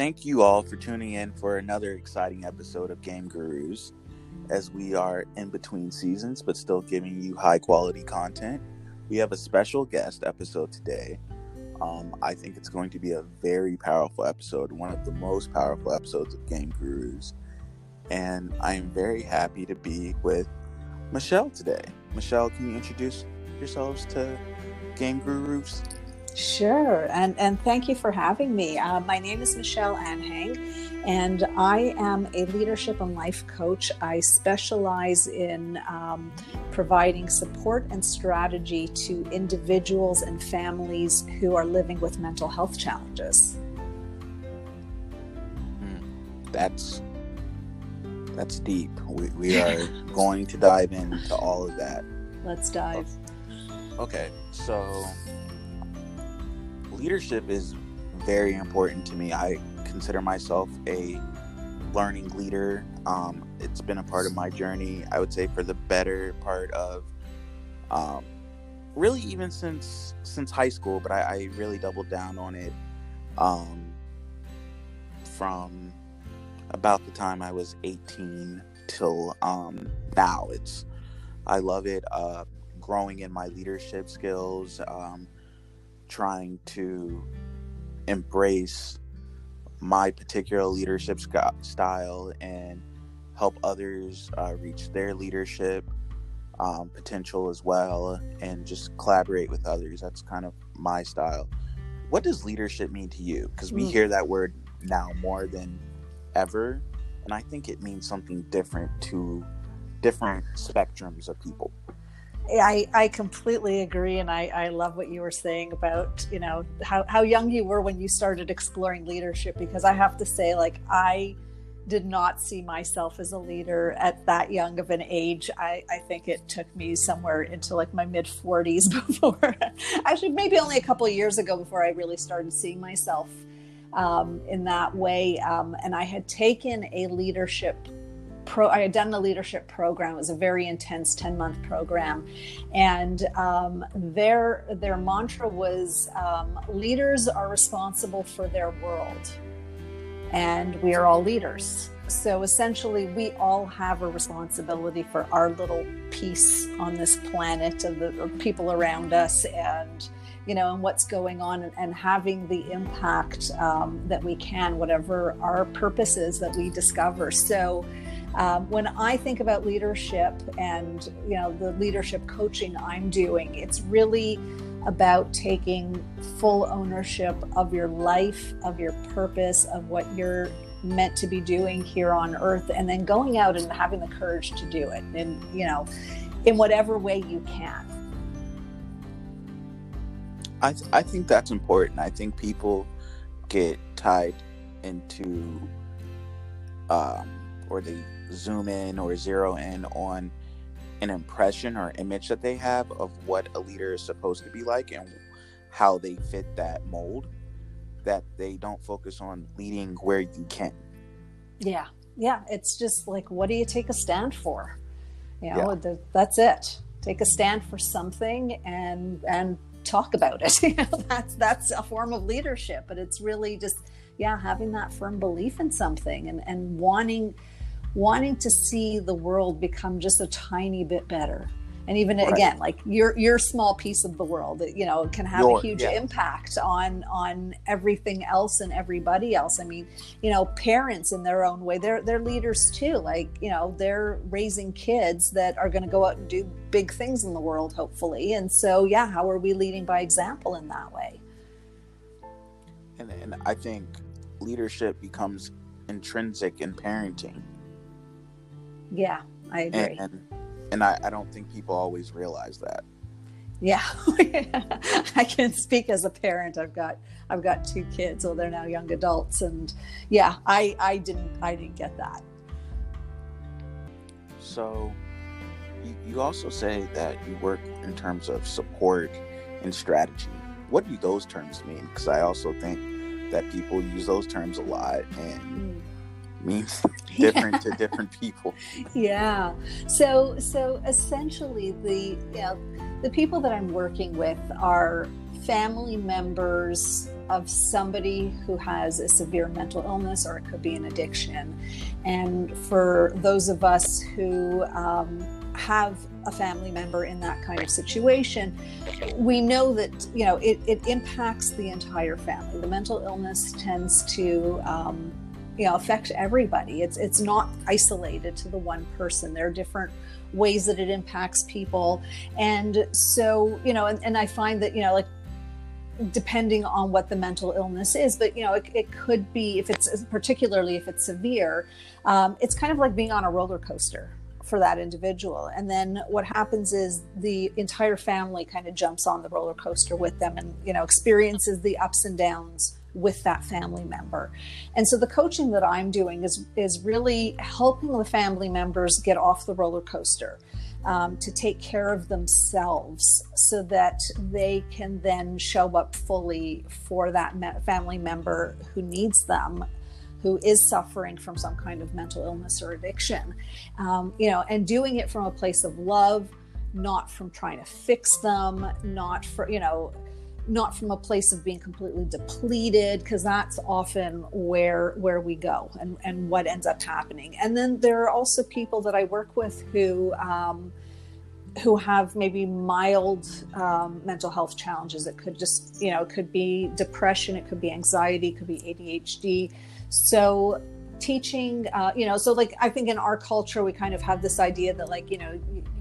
thank you all for tuning in for another exciting episode of Game Gurus as we are in between seasons but still giving you high quality content. We have a special guest episode today. Um, I think it's going to be a very powerful episode, one of the most powerful episodes of Game Gurus. And I am very happy to be with Michelle today. Michelle, can you introduce yourselves to Game Gurus? Sure, and and thank you for having me. Uh, my name is Michelle Anhang, and I am a leadership and life coach. I specialize in um, providing support and strategy to individuals and families who are living with mental health challenges. Mm, that's that's deep. We, we are going to dive into all of that. Let's dive. Okay, so leadership is very important to me. I consider myself a learning leader. Um, it's been a part of my journey, I would say, for the better part of um, really even since since high school, but I, I really doubled down on it um, from about the time I was 18 till um, now. It's I love it. Uh, growing in my leadership skills. Um, trying to embrace my particular leadership style and help others uh, reach their leadership um, potential as well and just collaborate with others. That's kind of my style. What does leadership mean to you? Because we mm. hear that word now more than ever. And I think it means something different to different spectrums of people. I, I completely agree and I, I love what you were saying about you know how, how young you were when you started exploring leadership because I have to say like I did not see myself as a leader at that young of an age. I, I think it took me somewhere into like my mid 40s before, actually, maybe only a couple years ago before I really started seeing myself um, in that way. Um, and I had taken a leadership pro I had done the leadership program. It was a very intense 10 month program. And um, their their mantra was um, leaders are responsible for their world. And we are all leaders. So essentially, we all have a responsibility for our little piece on this planet of the of people around us and you know, and what's going on and, and having the impact um, that we can, whatever our purpose is that we discover. So, um, when I think about leadership and you know the leadership coaching I'm doing, it's really about taking full ownership of your life, of your purpose, of what you're meant to be doing here on earth, and then going out and having the courage to do it, and you know, in whatever way you can. I th- I think that's important. I think people get tied into um, or they zoom in or zero in on an impression or image that they have of what a leader is supposed to be like and how they fit that mold that they don't focus on leading where you can. Yeah. Yeah. It's just like what do you take a stand for? You know yeah. that's it. Take a stand for something and and talk about it. You know that's that's a form of leadership but it's really just yeah having that firm belief in something and and wanting wanting to see the world become just a tiny bit better. And even right. again like your your small piece of the world you know can have your, a huge yeah. impact on on everything else and everybody else. I mean you know parents in their own way they're they're leaders too. Like you know they're raising kids that are going to go out and do big things in the world hopefully. And so yeah how are we leading by example in that way? And, and i think leadership becomes intrinsic in parenting yeah, I agree. And, and I, I don't think people always realize that. Yeah, I can speak as a parent. I've got I've got two kids, well, they're now young adults, and yeah, I I didn't I didn't get that. So, you, you also say that you work in terms of support and strategy. What do those terms mean? Because I also think that people use those terms a lot, and mm means different yeah. to different people. Yeah. So so essentially the you know the people that I'm working with are family members of somebody who has a severe mental illness or it could be an addiction. And for those of us who um, have a family member in that kind of situation, we know that you know it, it impacts the entire family. The mental illness tends to um, you know affect everybody. It's it's not isolated to the one person. There are different ways that it impacts people, and so you know, and, and I find that you know like depending on what the mental illness is but you know it, it could be if it's particularly if it's severe um, it's kind of like being on a roller coaster for that individual and then what happens is the entire family kind of jumps on the roller coaster with them and you know experiences the ups and downs with that family member. And so the coaching that i'm doing is is really helping the family members get off the roller coaster um, to take care of themselves so that they can then show up fully for that me- family member who needs them who is suffering from some kind of mental illness or addiction. Um, you know and doing it from a place of love not from trying to fix them not for you know not from a place of being completely depleted because that's often where where we go and and what ends up happening. And then there are also people that i work with who um, who have maybe mild um, mental health challenges. It could just you know it could be depression it could be anxiety it could be adhd so teaching uh, you know so like i think in our culture we kind of have this idea that like you know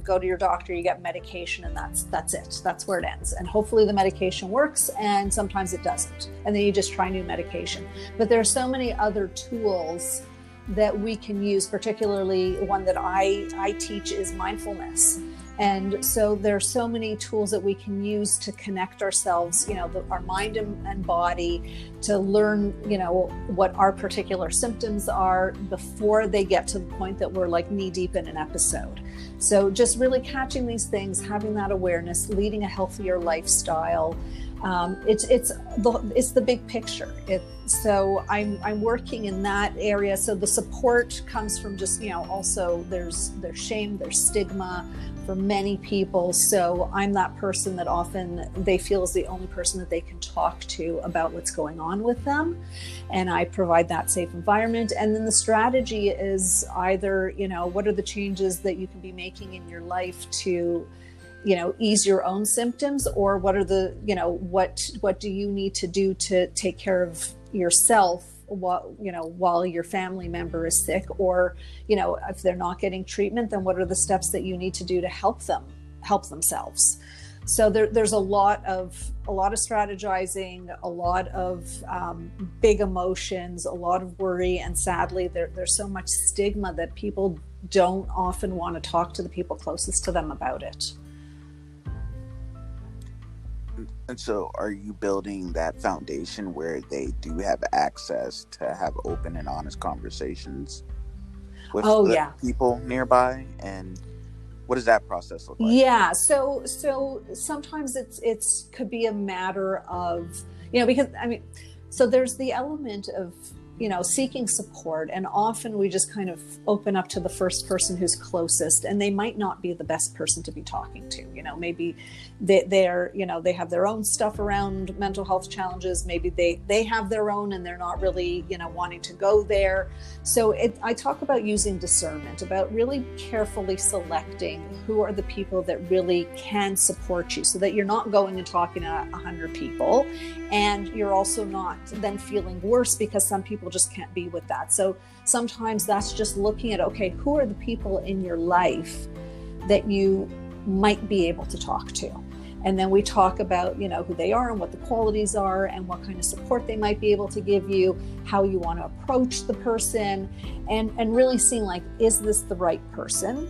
go to your doctor you get medication and that's that's it. That's where it ends. And hopefully the medication works and sometimes it doesn't. And then you just try new medication. But there are so many other tools that we can use particularly one that i i teach is mindfulness. And so there are so many tools that we can use to connect ourselves, you know, the, our mind and, and, body to learn, you know, what our particular symptoms are before they get to the point that we're like knee deep in an episode. So just really catching these things, having that awareness, leading a healthier lifestyle. Um, it's it's the it's the big picture. It, so I'm I'm working in that area. So the support comes from just you know also there's there's shame, there's stigma, for many people. So I'm that person that often they feel is the only person that they can talk to about what's going on with them. And I provide that safe environment. And then the strategy is either, you know, what are the changes that you can be making in your life to you know ease your own symptoms or what are the you know what what do you need to do to take care of yourself while you know while your family member is sick? Or you know if they're not getting treatment then what are the steps that you need to do to help them help themselves? So there, there's a lot of a lot of strategizing a lot of um, big emotions a lot of worry and sadly there, there's so much stigma that people don't often want to talk to the people closest to them about it and so, are you building that foundation where they do have access to have open and honest conversations with oh, yeah. people nearby? And what does that process look like? Yeah. So, so sometimes it's it's could be a matter of you know because I mean, so there's the element of you know seeking support and often we just kind of open up to the first person who's closest and they might not be the best person to be talking to you know maybe they, they're you know they have their own stuff around mental health challenges maybe they they have their own and they're not really you know wanting to go there so it, i talk about using discernment about really carefully selecting who are the people that really can support you so that you're not going and talking to 100 people and you're also not then feeling worse because some people people just can't be with that. So sometimes that's just looking at okay, who are the people in your life that you might be able to talk to? And then we talk about, you know, who they are and what the qualities are and what kind of support they might be able to give you, how you want to approach the person, and and really seeing like, is this the right person?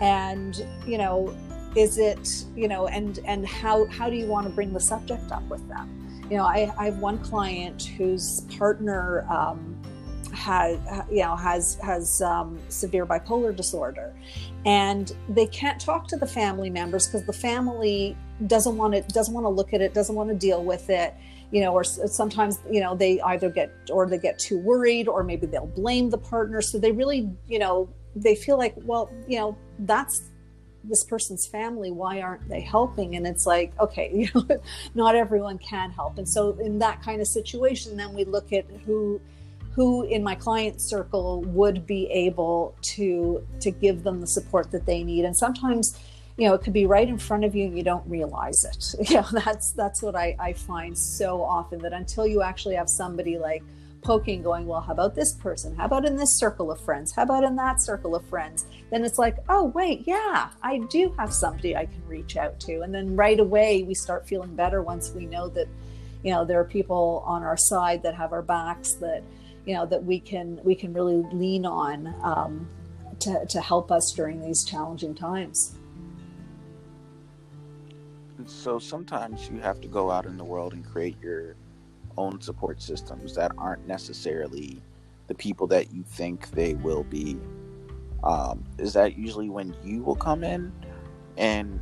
And, you know, is it, you know, and and how how do you want to bring the subject up with them? you know, I, I have one client whose partner um, has, you know, has has um, severe bipolar disorder, and they can't talk to the family members because the family doesn't want to doesn't want to look at it, doesn't want to deal with it you know, or sometimes, you know, they either get or they get too worried or maybe they'll blame the partner. So they really, you know, they feel like, well, you know, that's this person's family. Why aren't they helping? And it's like okay you know not everyone can help. And so in that kind of situation then we look at who who in my client circle would be able to to give them the support that they need. And sometimes you know it could be right in front of you and you don't realize it. You know that's that's what i, I find so often that until you actually have somebody like poking going well how about this person? How about in this circle of friends? How about in that circle of friends? Then it's like oh wait yeah i do have somebody i can reach out to. And then right away we start feeling better once we know that you know there are people on our side that have our backs that you know that we can we can really lean on um, to, to help us during these challenging times so sometimes you have to go out in the world and create your own support systems that aren't necessarily the people that you think they will be. Um, is that usually when you will come in? And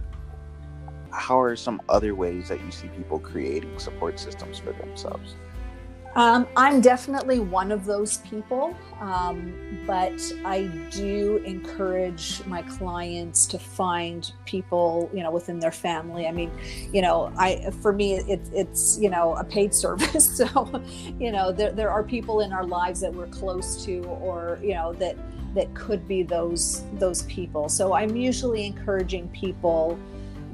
how are some other ways that you see people creating support systems for themselves um, I'm definitely one of those people, um, but I do encourage my clients to find people, you know, within their family. I mean, you know, I for me, it, it's you know a paid service, so you know there there are people in our lives that we're close to, or you know that that could be those those people. So I'm usually encouraging people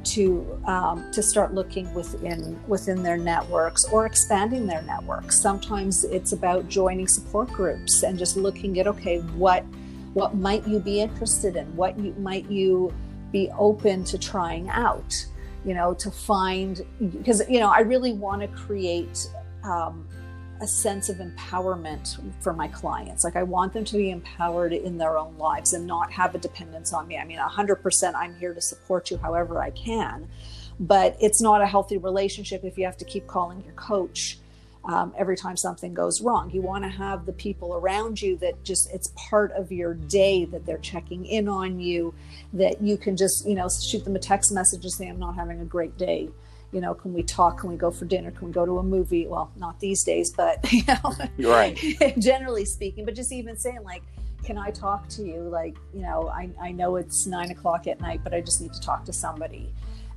to um, to start looking within within their networks or expanding their networks. Sometimes it's about joining support groups and just looking at okay, what what might you be interested in? What you, might you be open to trying out? You know, to find because you know I really want to create um, a sense of empowerment for my clients. Like I want them to be empowered in their own lives and not have a dependence on me. I mean, 100% I'm here to support you however I can, but it's not a healthy relationship if you have to keep calling your coach um, every time something goes wrong. You want to have the people around you that just it's part of your day that they're checking in on you, that you can just, you know, shoot them a text message and say, I'm not having a great day you know, can we talk? Can we go for dinner? Can we go to a movie? Well, not these days, but you know, right. generally speaking, but just even saying like, can I talk to you? Like, you know, I, I know it's nine o'clock at night, but I just need to talk to somebody.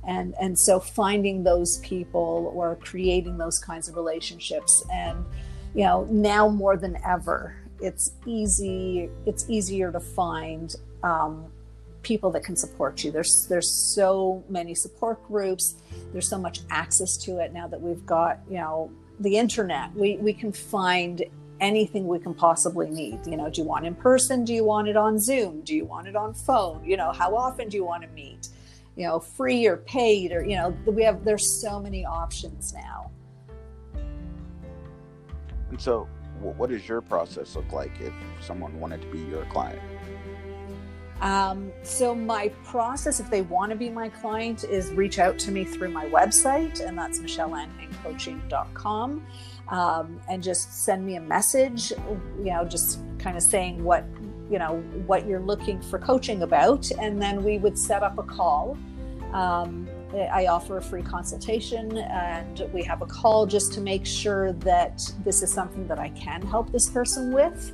And, and so finding those people or creating those kinds of relationships and, you know, now more than ever, it's easy, it's easier to find, um, people that can support you. There's there's so many support groups. There's so much access to it now that we've got you know the internet. We we can find anything we can possibly need. You know, do you want in person? Do you want it on Zoom? Do you want it on phone? You know, how often do you want to meet? You know, free or paid or you know, we have there's so many options now. And so, what does your process look like if someone wanted to be your client? Um, so my process, if they want to be my client, is reach out to me through my website, and that's michelleanhangcoaching.com, um, and just send me a message. You know, just kind of saying what you know what you're looking for coaching about, and then we would set up a call. Um, I offer a free consultation and we have a call just to make sure that this is something that I can help this person with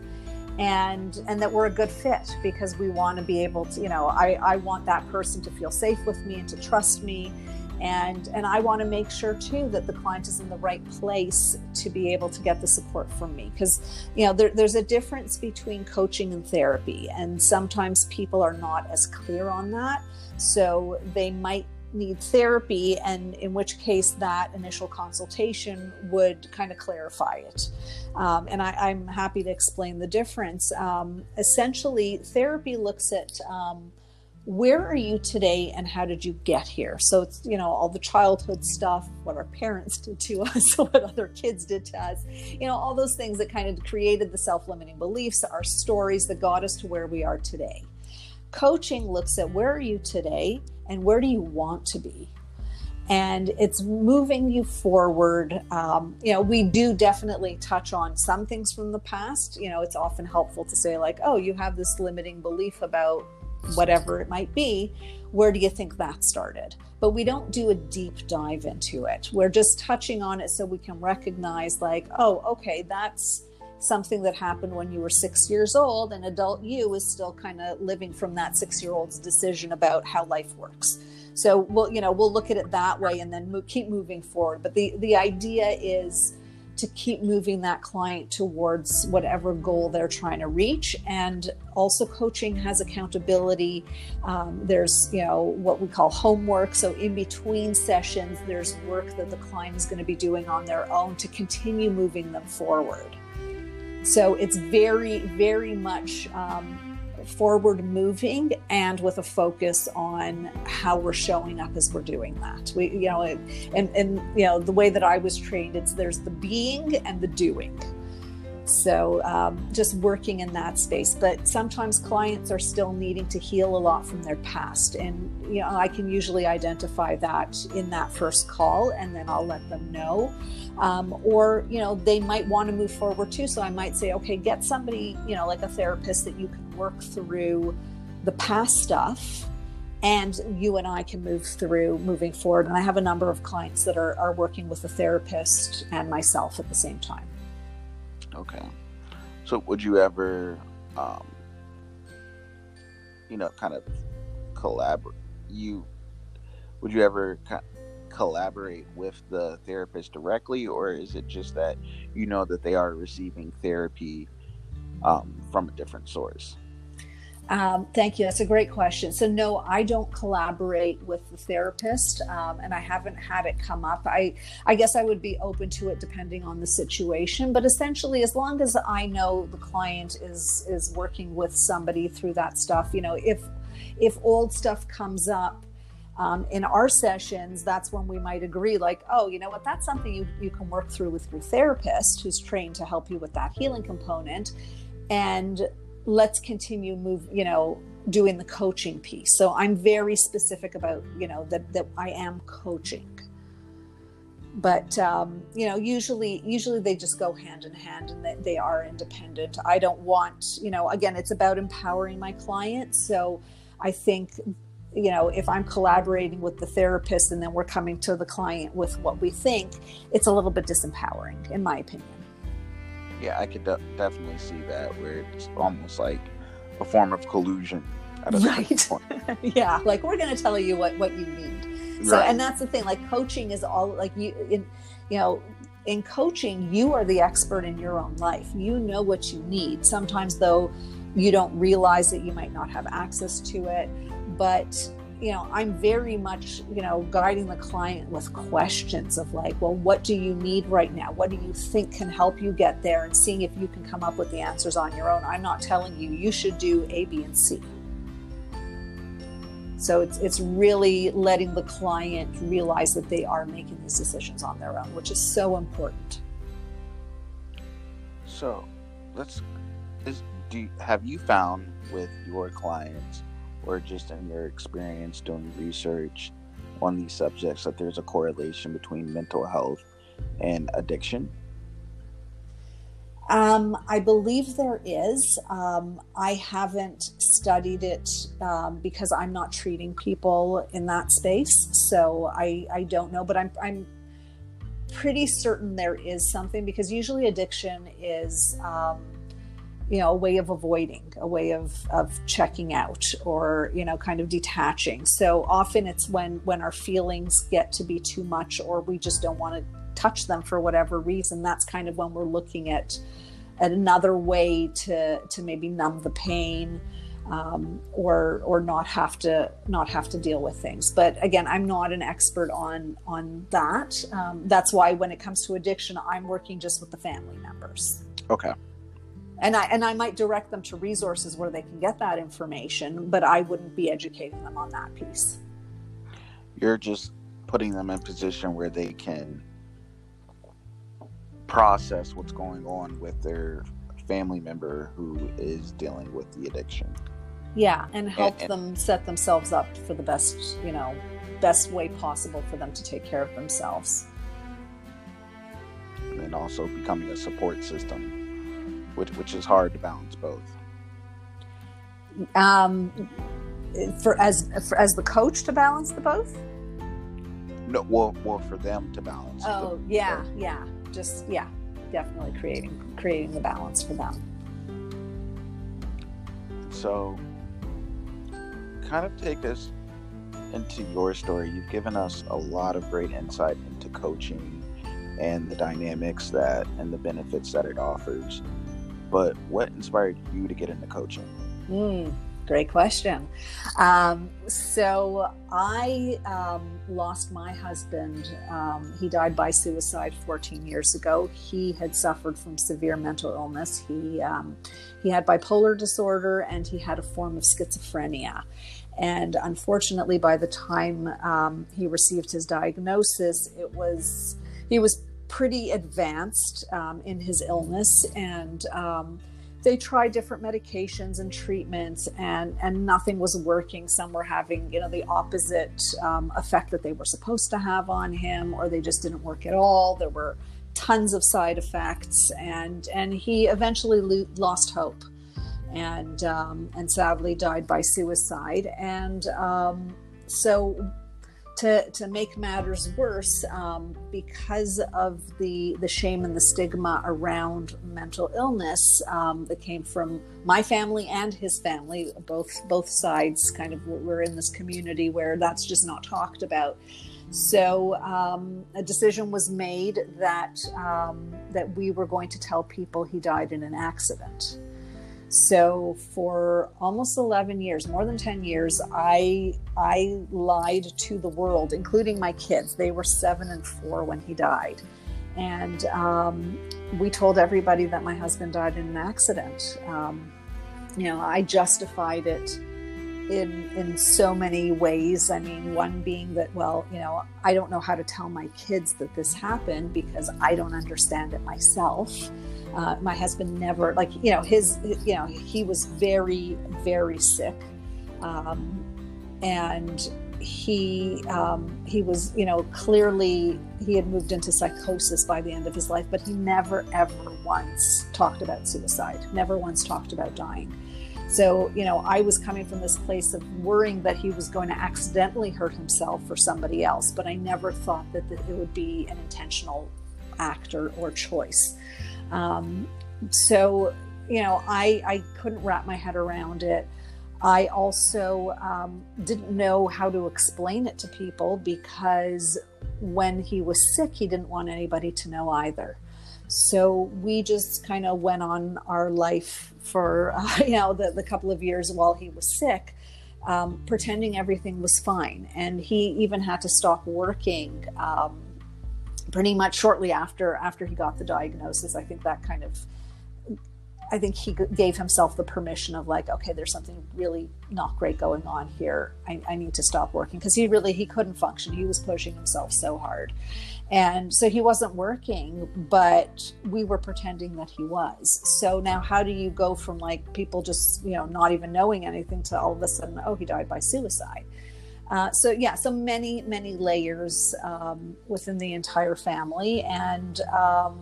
and and that we're a good fit because we want to be able to you know I, I want that person to feel safe with me and to trust me. And and I want to make sure too that the client is in the right place to be able to get the support from me. Because you know there, there's a difference between coaching and therapy and sometimes people are not as clear on that. So they might need therapy, and in which case that initial consultation would kind of clarify it. Um, and I, am happy to explain the difference. Um, essentially, therapy looks at um, where are you today and how did you get here? So it's, you know, all the childhood stuff, what our parents did to us, what other kids did to us, you know, all those things that kind of created the self limiting beliefs, our stories that got us to where we are today. Coaching looks at where are you today and where do you want to be? And it's moving you forward. Um, you know, we do definitely touch on some things from the past. You know, it's often helpful to say, like, oh, you have this limiting belief about whatever it might be. Where do you think that started? But we don't do a deep dive into it. We're just touching on it so we can recognize, like, oh, okay, that's something that happened when you were six years old, and adult you is still kind of living from that six year old's decision about how life works. So we'll, you know, we'll look at it that way and then keep moving forward. But the the idea is to keep moving that client towards whatever goal they're trying to reach. And also, coaching has accountability. Um, there's, you know, what we call homework. So, in between sessions, there's work that the client is going to be doing on their own to continue moving them forward. So, it's very, very much. Um, forward moving and with a focus on how we're showing up as we're doing that we you know and and you know the way that i was trained it's there's the being and the doing so um, just working in that space but sometimes clients are still needing to heal a lot from their past and you know i can usually identify that in that first call and then i'll let them know um, or you know they might want to move forward too so i might say okay get somebody you know like a therapist that you can work through the past stuff and you and I can move through moving forward. And I have a number of clients that are, are working with a therapist and myself at the same time. Okay. So would you ever, um, you know, kind of collaborate? You would you ever collaborate with the therapist directly, or is it just that you know that they are receiving therapy um, from a different source? Um, thank you. That's a great question. So, no, I don't collaborate with the therapist, um, and I haven't had it come up. I, I guess I would be open to it depending on the situation. But essentially, as long as I know the client is is working with somebody through that stuff, you know, if if old stuff comes up um, in our sessions, that's when we might agree, like, oh, you know what, that's something you, you can work through with your therapist who's trained to help you with that healing component. And let's continue move you know doing the coaching piece. So i'm very specific about you know that that i am coaching. But um, you know usually usually they just go hand in hand and they, they are independent. I don't want you know again it's about empowering my client so i think you know if i'm collaborating with the therapist and then we're coming to the client with what we think it's a little bit disempowering in my opinion yeah, I could de- definitely see that where it's almost like a form of collusion. right. yeah, like we're going to tell you what what you need. So, right. and that's the thing. Like coaching is all like you in, you know, in coaching, you are the expert in your own life. You know what you need. Sometimes, though, you don't realize that you might not have access to it, but you know, I'm very much, you know, guiding the client with questions of like, well, what do you need right now? What do you think can help you get there? And seeing if you can come up with the answers on your own. I'm not telling you you should do A, B, and C. So it's it's really letting the client realize that they are making these decisions on their own, which is so important. So, let's is do you, have you found with your clients or just in your experience doing research on these subjects that there's a correlation between mental health and addiction? Um, I believe there is. Um, I haven't studied it um, because I'm not treating people in that space, so I, I don't know. But I'm I'm pretty certain there is something because usually addiction is um, you know a way of avoiding a way of of checking out or you know kind of detaching so often it's when when our feelings get to be too much or we just don't want to touch them for whatever reason that's kind of when we're looking at, at another way to to maybe numb the pain um, or or not have to not have to deal with things. But again, I'm not an expert on on that. Um, that's why when it comes to addiction, I'm working just with the family members. Okay and I and I might direct them to resources where they can get that information, but I wouldn't be educating them on that piece. You're just putting them in position where they can process what's going on with their family member who is dealing with the addiction. Yeah, and help and, and, them set themselves up for the best, you know, best way possible for them to take care of themselves. And also becoming a support system which which is hard to balance both. Um, for as for, as the coach to balance the both. No, well, well, for them to balance. Oh yeah, both. yeah, just yeah. definitely creating creating the balance for them. So, kind of take us into your story. You've given us a lot of great insight into coaching and the dynamics that and the benefits that it offers. But what inspired you to get into coaching? Mm, great question. Um, so I um, lost my husband. Um, he died by suicide 14 years ago. He had suffered from severe mental illness. He um, he had bipolar disorder and he had a form of schizophrenia. And unfortunately, by the time um, he received his diagnosis, it was he was pretty advanced um, in his illness, and um, they tried different medications and treatments, and and nothing was working. Some were having you know the opposite um, effect that they were supposed to have on him, or they just didn't work at all. There were tons of side effects, and and he eventually lo- lost hope and um, and sadly died by suicide. And um, so, to to make matters worse, um, because of the the shame and the stigma around mental illness um, that came from my family and his family, both both sides, kind of we're in this community where that's just not talked about. So um, a decision was made that um, that we were going to tell people he died in an accident. So for almost 11 years, more than 10 years, I I lied to the world, including my kids. They were seven and four when he died, and um, we told everybody that my husband died in an accident. Um, you know, I justified it in in so many ways. I mean, one being that, well, you know, I don't know how to tell my kids that this happened because I don't understand it myself. Uh, my husband never, like, you know, his, you know, he was very, very sick. Um, and he um, he was you know clearly he had moved into psychosis by the end of his life but he never ever once talked about suicide never once talked about dying so you know i was coming from this place of worrying that he was going to accidentally hurt himself or somebody else but i never thought that, that it would be an intentional act or, or choice um, so, you know, I, I couldn't wrap my head around it. I also um, didn't know how to explain it to people because when he was sick, he didn't want anybody to know either. So we just kind of went on our life for, uh, you know, the, the couple of years while he was sick. Um, pretending everything was fine. And he even had to stop working um, pretty much shortly after after he got the diagnosis i think that kind of i think he gave himself the permission of like okay there's something really not great going on here. I, I need to stop working. Because he really he couldn't function. He was pushing himself so hard. And so he wasn't working but we were pretending that he was. So now how do you go from like people just you know not even knowing anything to all of a sudden oh he died by suicide uh, so yeah, so many many layers um, within the entire family, and um,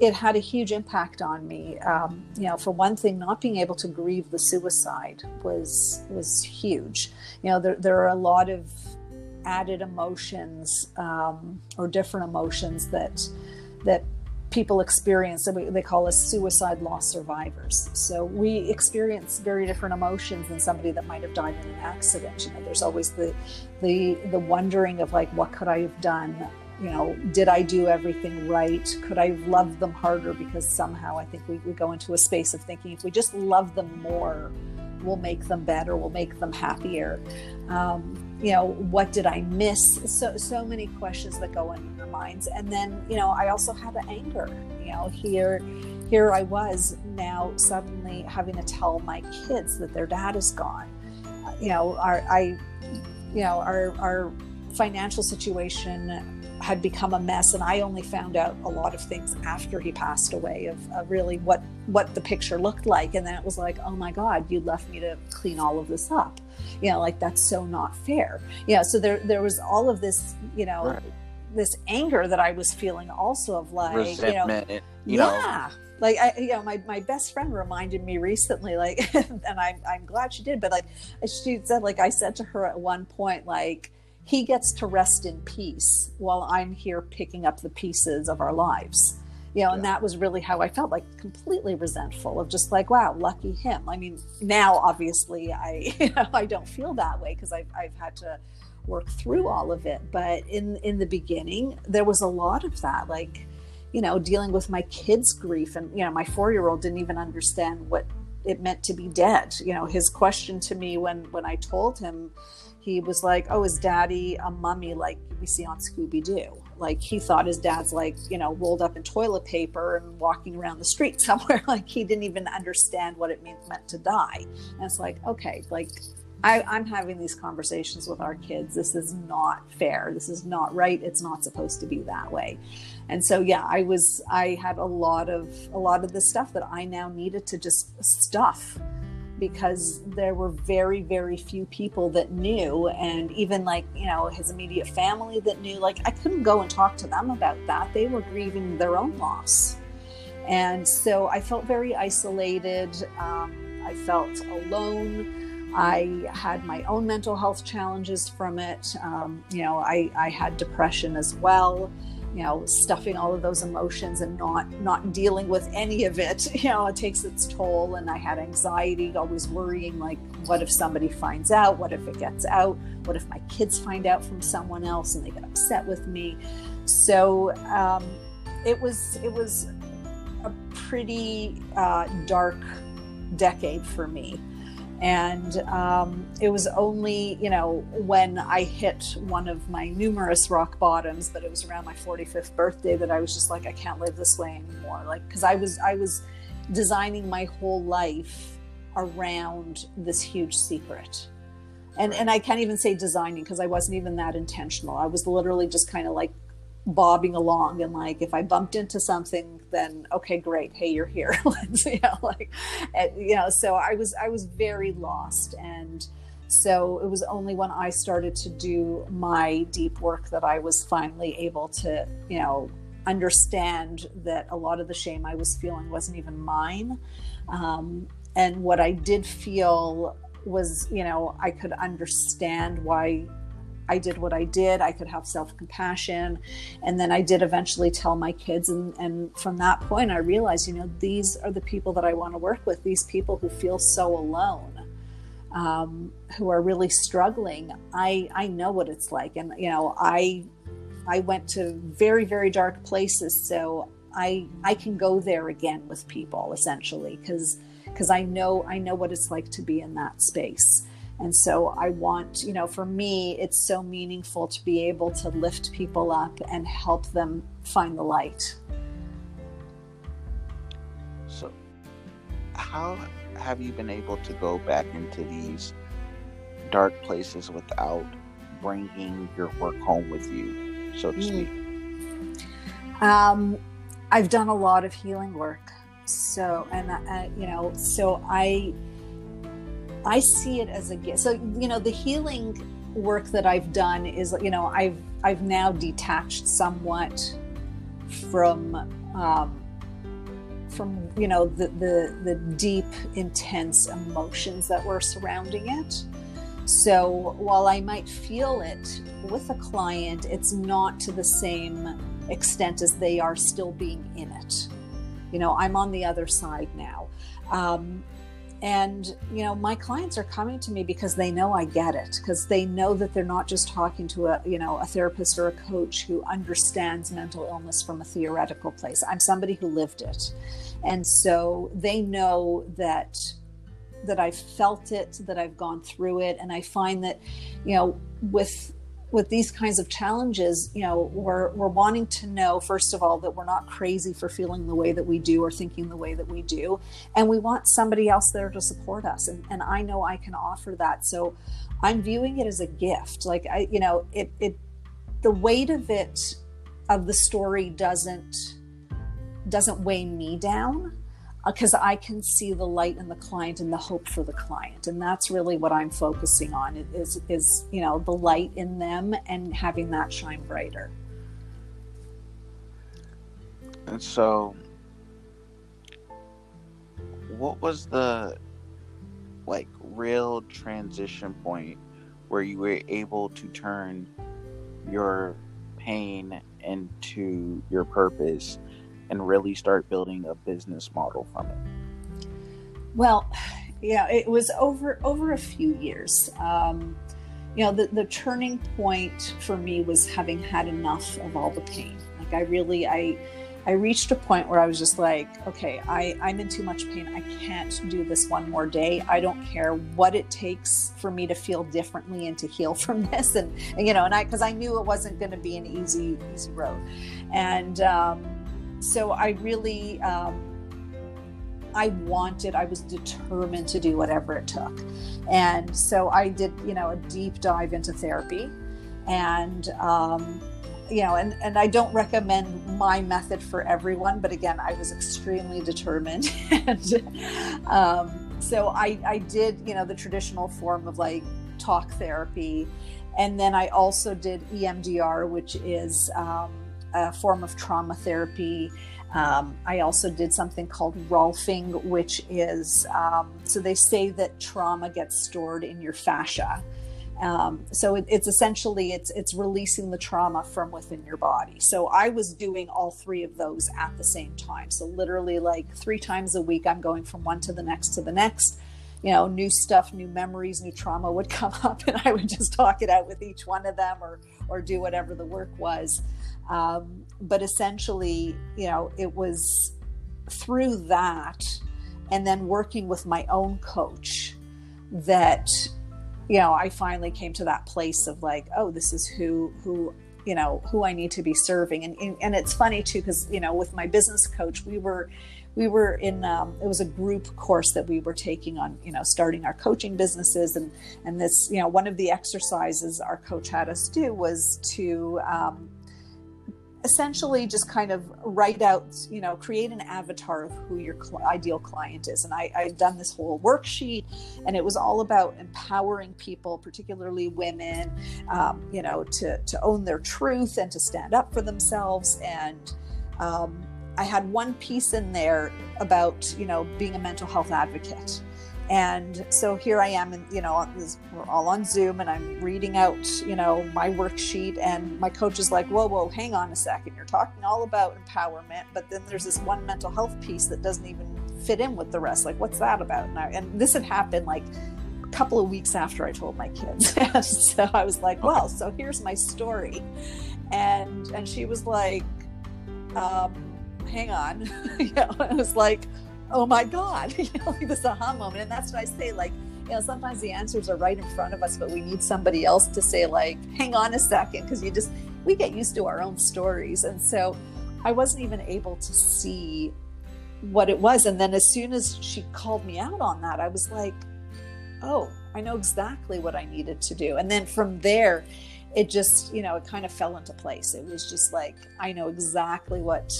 it had a huge impact on me. Um, you know, for one thing, not being able to grieve the suicide was was huge. You know, there there are a lot of added emotions um, or different emotions that that people experience that they call us suicide loss survivors. So we experience very different emotions than somebody that might have died in an accident. You know there's always the the the wondering of like what could i have done? You know did i do everything right? Could i have loved them harder? Because somehow i think we, we go into a space of thinking if we just love them more we'll make them better we'll make them happier. Um, you know what did i miss? So so many questions that go in minds. And then you know i also have the anger you know here here i was now suddenly having to tell my kids that their dad is gone. You know our i you know our our financial situation had become a mess and i only found out a lot of things after he passed away of, of, really what what the picture looked like. And then it was like oh my god you left me to clean all of this up. You know like that's so not fair. You know so there there was all of this you know right. This anger that i was feeling also of like Resentment, you know eh, you yeah like I, you know, my, my best friend reminded me recently, like, and I'm, I'm glad she did, but like, she said, like, I said to her at one point, like, he gets to rest in peace while I'm here picking up the pieces of our lives. you know, yeah. and that was really how I felt like completely resentful of just like, wow, lucky him. I mean, now obviously I, you know, I don't feel that way because I've, I've had to work through all of it. But in, in the beginning, there was a lot of that, like, you know, dealing with my kids' grief. And, you know, my four year old didn't even understand what it meant to be dead. You know, his question to me when, when I told him, he was like, "Oh, is Daddy a mummy like we see on Scooby Doo?" Like he thought his dad's like you know rolled up in toilet paper and walking around the street somewhere. Like he didn't even understand what it meant meant to die. And it's like, okay, like I, I'm having these conversations with our kids. This is not fair. This is not right. It's not supposed to be that way. And so, yeah, I was. I had a lot of a lot of the stuff that I now needed to just stuff because there were very very few people that knew and even like you know his immediate family that knew like i couldn't go and talk to them about that they were grieving their own loss and so i felt very isolated um, i felt alone i had my own mental health challenges from it. Um, you know I, I had depression as well you know stuffing all of those emotions and not not dealing with any of it. You know it takes its toll and i had anxiety always worrying like what if somebody finds out? What if it gets out? What if my kids find out from someone else and they get upset with me? So um, it was it was a pretty uh, dark decade for me and um, it was only, you know, when I hit one of my numerous rock bottoms, but it was around my 45th birthday that I was just like, I can't live this way anymore. Like, because I was, I was designing my whole life around this huge secret. And, and I can't even say designing because I wasn't even that intentional. I was literally just kind of like bobbing along and like if i bumped into something then okay great hey you're here. Let's you know like and, you know so i was i was very lost. And so it was only when i started to do my deep work that i was finally able to you know understand that a lot of the shame i was feeling wasn't even mine. Um, and what i did feel was you know i could understand why I did what I did. I could have self compassion. And then I did eventually tell my kids. And, and from that point, I realized, you know, these are the people that I want to work with, these people who feel so alone. Um, who are really struggling i i know what it's like and you know i i went to very very dark places so i i can go there again with people essentially because because i know i know what it's like to be in that space and so I want, you know, for me, it's so meaningful to be able to lift people up and help them find the light. So, how have you been able to go back into these dark places without bringing your work home with you, so to speak? Um, I've done a lot of healing work. So, and, uh, you know, so I, I see it as a gift. So, you know, the healing work that I've done is, you know, I've I've now detached somewhat from um, from you know the, the the deep, intense emotions that were surrounding it. So while I might feel it with a client, it's not to the same extent as they are still being in it. You know, I'm on the other side now. Um, and you know my clients are coming to me because they know i get it because they know that they're not just talking to a you know a therapist or a coach who understands mental illness from a theoretical place. I'm somebody who lived it. And so they know that that i've felt it that i've gone through it. And i find that you know with with these kinds of challenges, you know, we're, we're wanting to know, first of all, that we're not crazy for feeling the way that we do or thinking the way that we do. And we want somebody else there to support us. And, and I know I can offer that. So I'm viewing it as a gift. Like, I, you know, it, it, the weight of it, of the story doesn't, doesn't weigh me down because uh, I can see the light in the client and the hope for the client, and that's really what I'm focusing on is is you know the light in them and having that shine brighter. And so, what was the like real transition point where you were able to turn your pain into your purpose and really start building a business model from it? Well, yeah, it was over over a few years. Um, you know, the the turning point for me was having had enough of all the pain. Like I really, I I reached a point where I was just like, okay, I, I'm in too much pain. I can't do this one more day. I don't care what it takes for me to feel differently and to heal from this. And, and you know, and I, cause I knew it wasn't going to be an easy, easy road. And um, so I really, um, I wanted, I was determined to do whatever it took. And so I did, you know, a deep dive into therapy and, um, you know, and, and I don't recommend my method for everyone, but again, I was extremely determined. and um, so I, I did, you know, the traditional form of like talk therapy. And then I also did EMDR, which is um, a form of trauma therapy. Um, I also did something called Rolfing, which is um, so they say that trauma gets stored in your fascia. Um, so it, it's essentially it's it's releasing the trauma from within your body. So I was doing all three of those at the same time. So literally like three times a week, I'm going from one to the next to the next. You know, new stuff, new memories, new trauma would come up, and I would just talk it out with each one of them, or or do whatever the work was. Um, but essentially, you know, it was through that, and then working with my own coach that you know, I finally came to that place of like, oh, this is who who you know who I need to be serving, and and it's funny too because you know with my business coach, we were we were in um, it was a group course that we were taking on you know starting our coaching businesses. And and this you know one of the exercises our coach had us do was to um, essentially just kind of write out, you know, create an avatar of who your cl- ideal client is. And I, I've done this whole worksheet, and it was all about empowering people, particularly women, um, you know, to, to own their truth and to stand up for themselves. And um, I had one piece in there about, you know, being a mental health advocate and so here I am, and you know, we're all on Zoom, and I'm reading out, you know, my worksheet, and my coach is like, "Whoa, whoa, hang on a second! You're talking all about empowerment, but then there's this one mental health piece that doesn't even fit in with the rest. Like, what's that about?" And, I, and this had happened like a couple of weeks after I told my kids, and so I was like, "Well, so here's my story," and and she was like, um, "Hang on," you know, I was like oh my God, you know, like this aha moment. And that's what I say, like, you know, sometimes the answers are right in front of us, but we need somebody else to say, like, hang on a second, because you just, we get used to our own stories. And so I wasn't even able to see what it was. And then as soon as she called me out on that, I was like, oh, I know exactly what I needed to do. And then from there, it just, you know, it kind of fell into place. It was just like, I know exactly what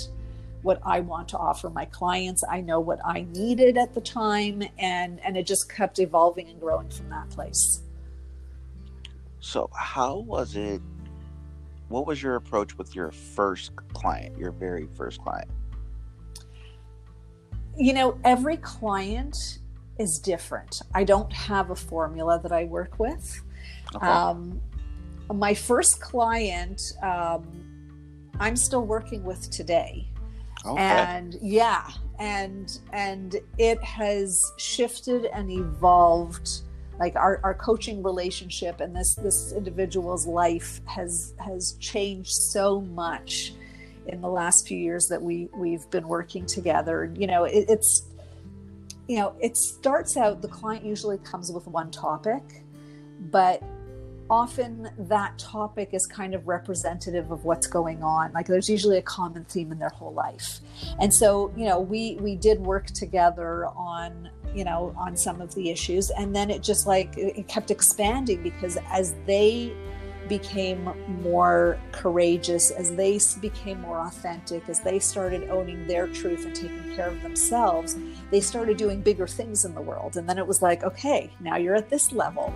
what I want to offer my clients. I know what I needed at the time, and and it just kept evolving and growing from that place. So, how was it? What was your approach with your first client, your very first client? You know, every client is different. I don't have a formula that I work with. Okay. Um, my first client, um, I'm still working with today. Okay. And yeah, and and it has shifted and evolved like our, our coaching relationship and this this individual's life has has changed so much in the last few years that we we've been working together you know it, it's you know it starts out the client usually comes with one topic but often that topic is kind of representative of what's going on. Like there's usually a common theme in their whole life. And so you know we we did work together on you know on some of the issues. And then it just like it kept expanding because as they became more courageous as they became more authentic as they started owning their truth and taking care of themselves they started doing bigger things in the world. And then it was like okay now you're at this level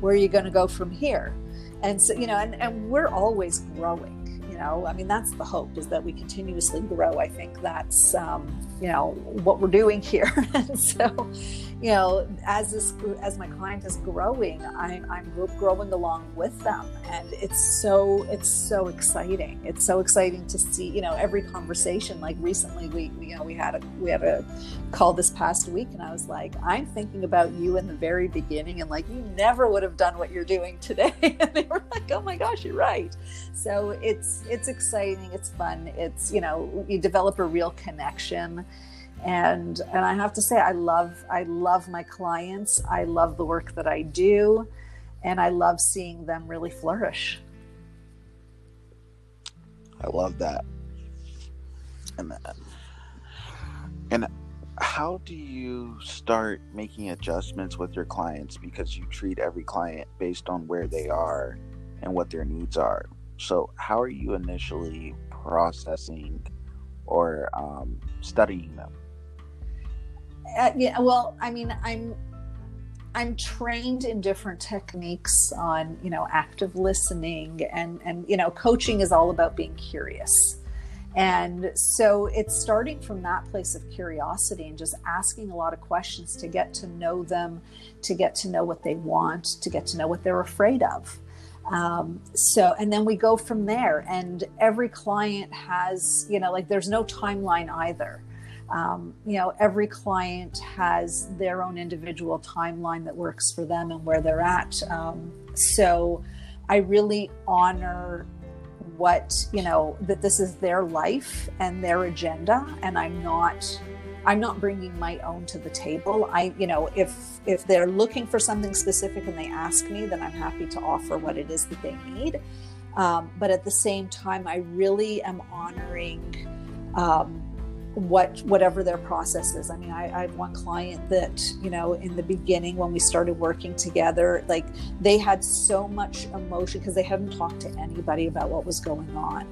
where are you going to go from here? And so you know and, and we're always growing you know? I mean that's the hope is that we continuously grow. I think that's um, you know what we're doing here. And so mm-hmm. you know as this as my client is growing i'm i'm growing along with them. And it's so it's so exciting. It's so exciting to see you know every conversation. Like recently we, we you know we had a we had a call this past week and i was like i'm thinking about you in the very beginning and like you never would have done what you're doing today. And they were like oh my gosh you're right. So it's it's exciting. It's fun. It's you know you develop a real connection and and i have to say i love i love my clients. I love the work that i do. And i love seeing them really flourish. I love that. And and how do you start making adjustments with your clients? Because you treat every client based on where they are and what their needs are. So how are you initially processing or um, studying them uh, yeah, well, I mean, I'm I'm trained in different techniques on, you know, active listening and and you know, coaching is all about being curious. And so it's starting from that place of curiosity and just asking a lot of questions to get to know them, to get to know what they want, to get to know what they're afraid of. Um, so, and then we go from there. And every client has, you know, like there's no timeline either. Um, you know, every client has their own individual timeline that works for them and where they're at. Um, so I really honor what, you know, that this is their life and their agenda. And I'm not. I'm not bringing my own to the table. I, you know, if if they're looking for something specific and they ask me, then I'm happy to offer what it is that they need. Um, but at the same time, I really am honoring um, what whatever their process is. I mean, I, I, have one client that you know in the beginning when we started working together, like they had so much emotion because they hadn't talked to anybody about what was going on,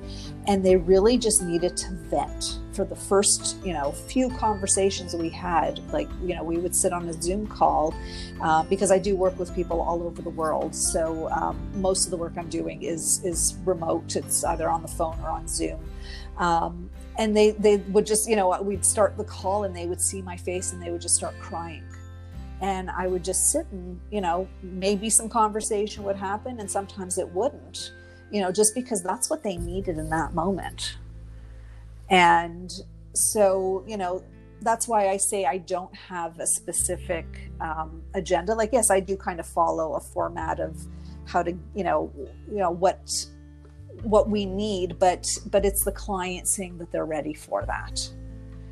and they really just needed to vent. For the first you know few conversations we had, like you know we would sit on a Zoom call uh, because I do work with people all over the world. So um, most of the work I'm doing is is remote. It's either on the phone or on Zoom. Um, and they they would just you know we'd start the call and they would see my face and they would just start crying. And i would just sit and you know maybe some conversation would happen and sometimes it wouldn't you know just because that's what they needed in that moment. And so you know that's why i say i don't have a specific um, agenda. Like yes i do kind of follow a format of how to you know you know what what we need but but it's the client saying that they're ready for that.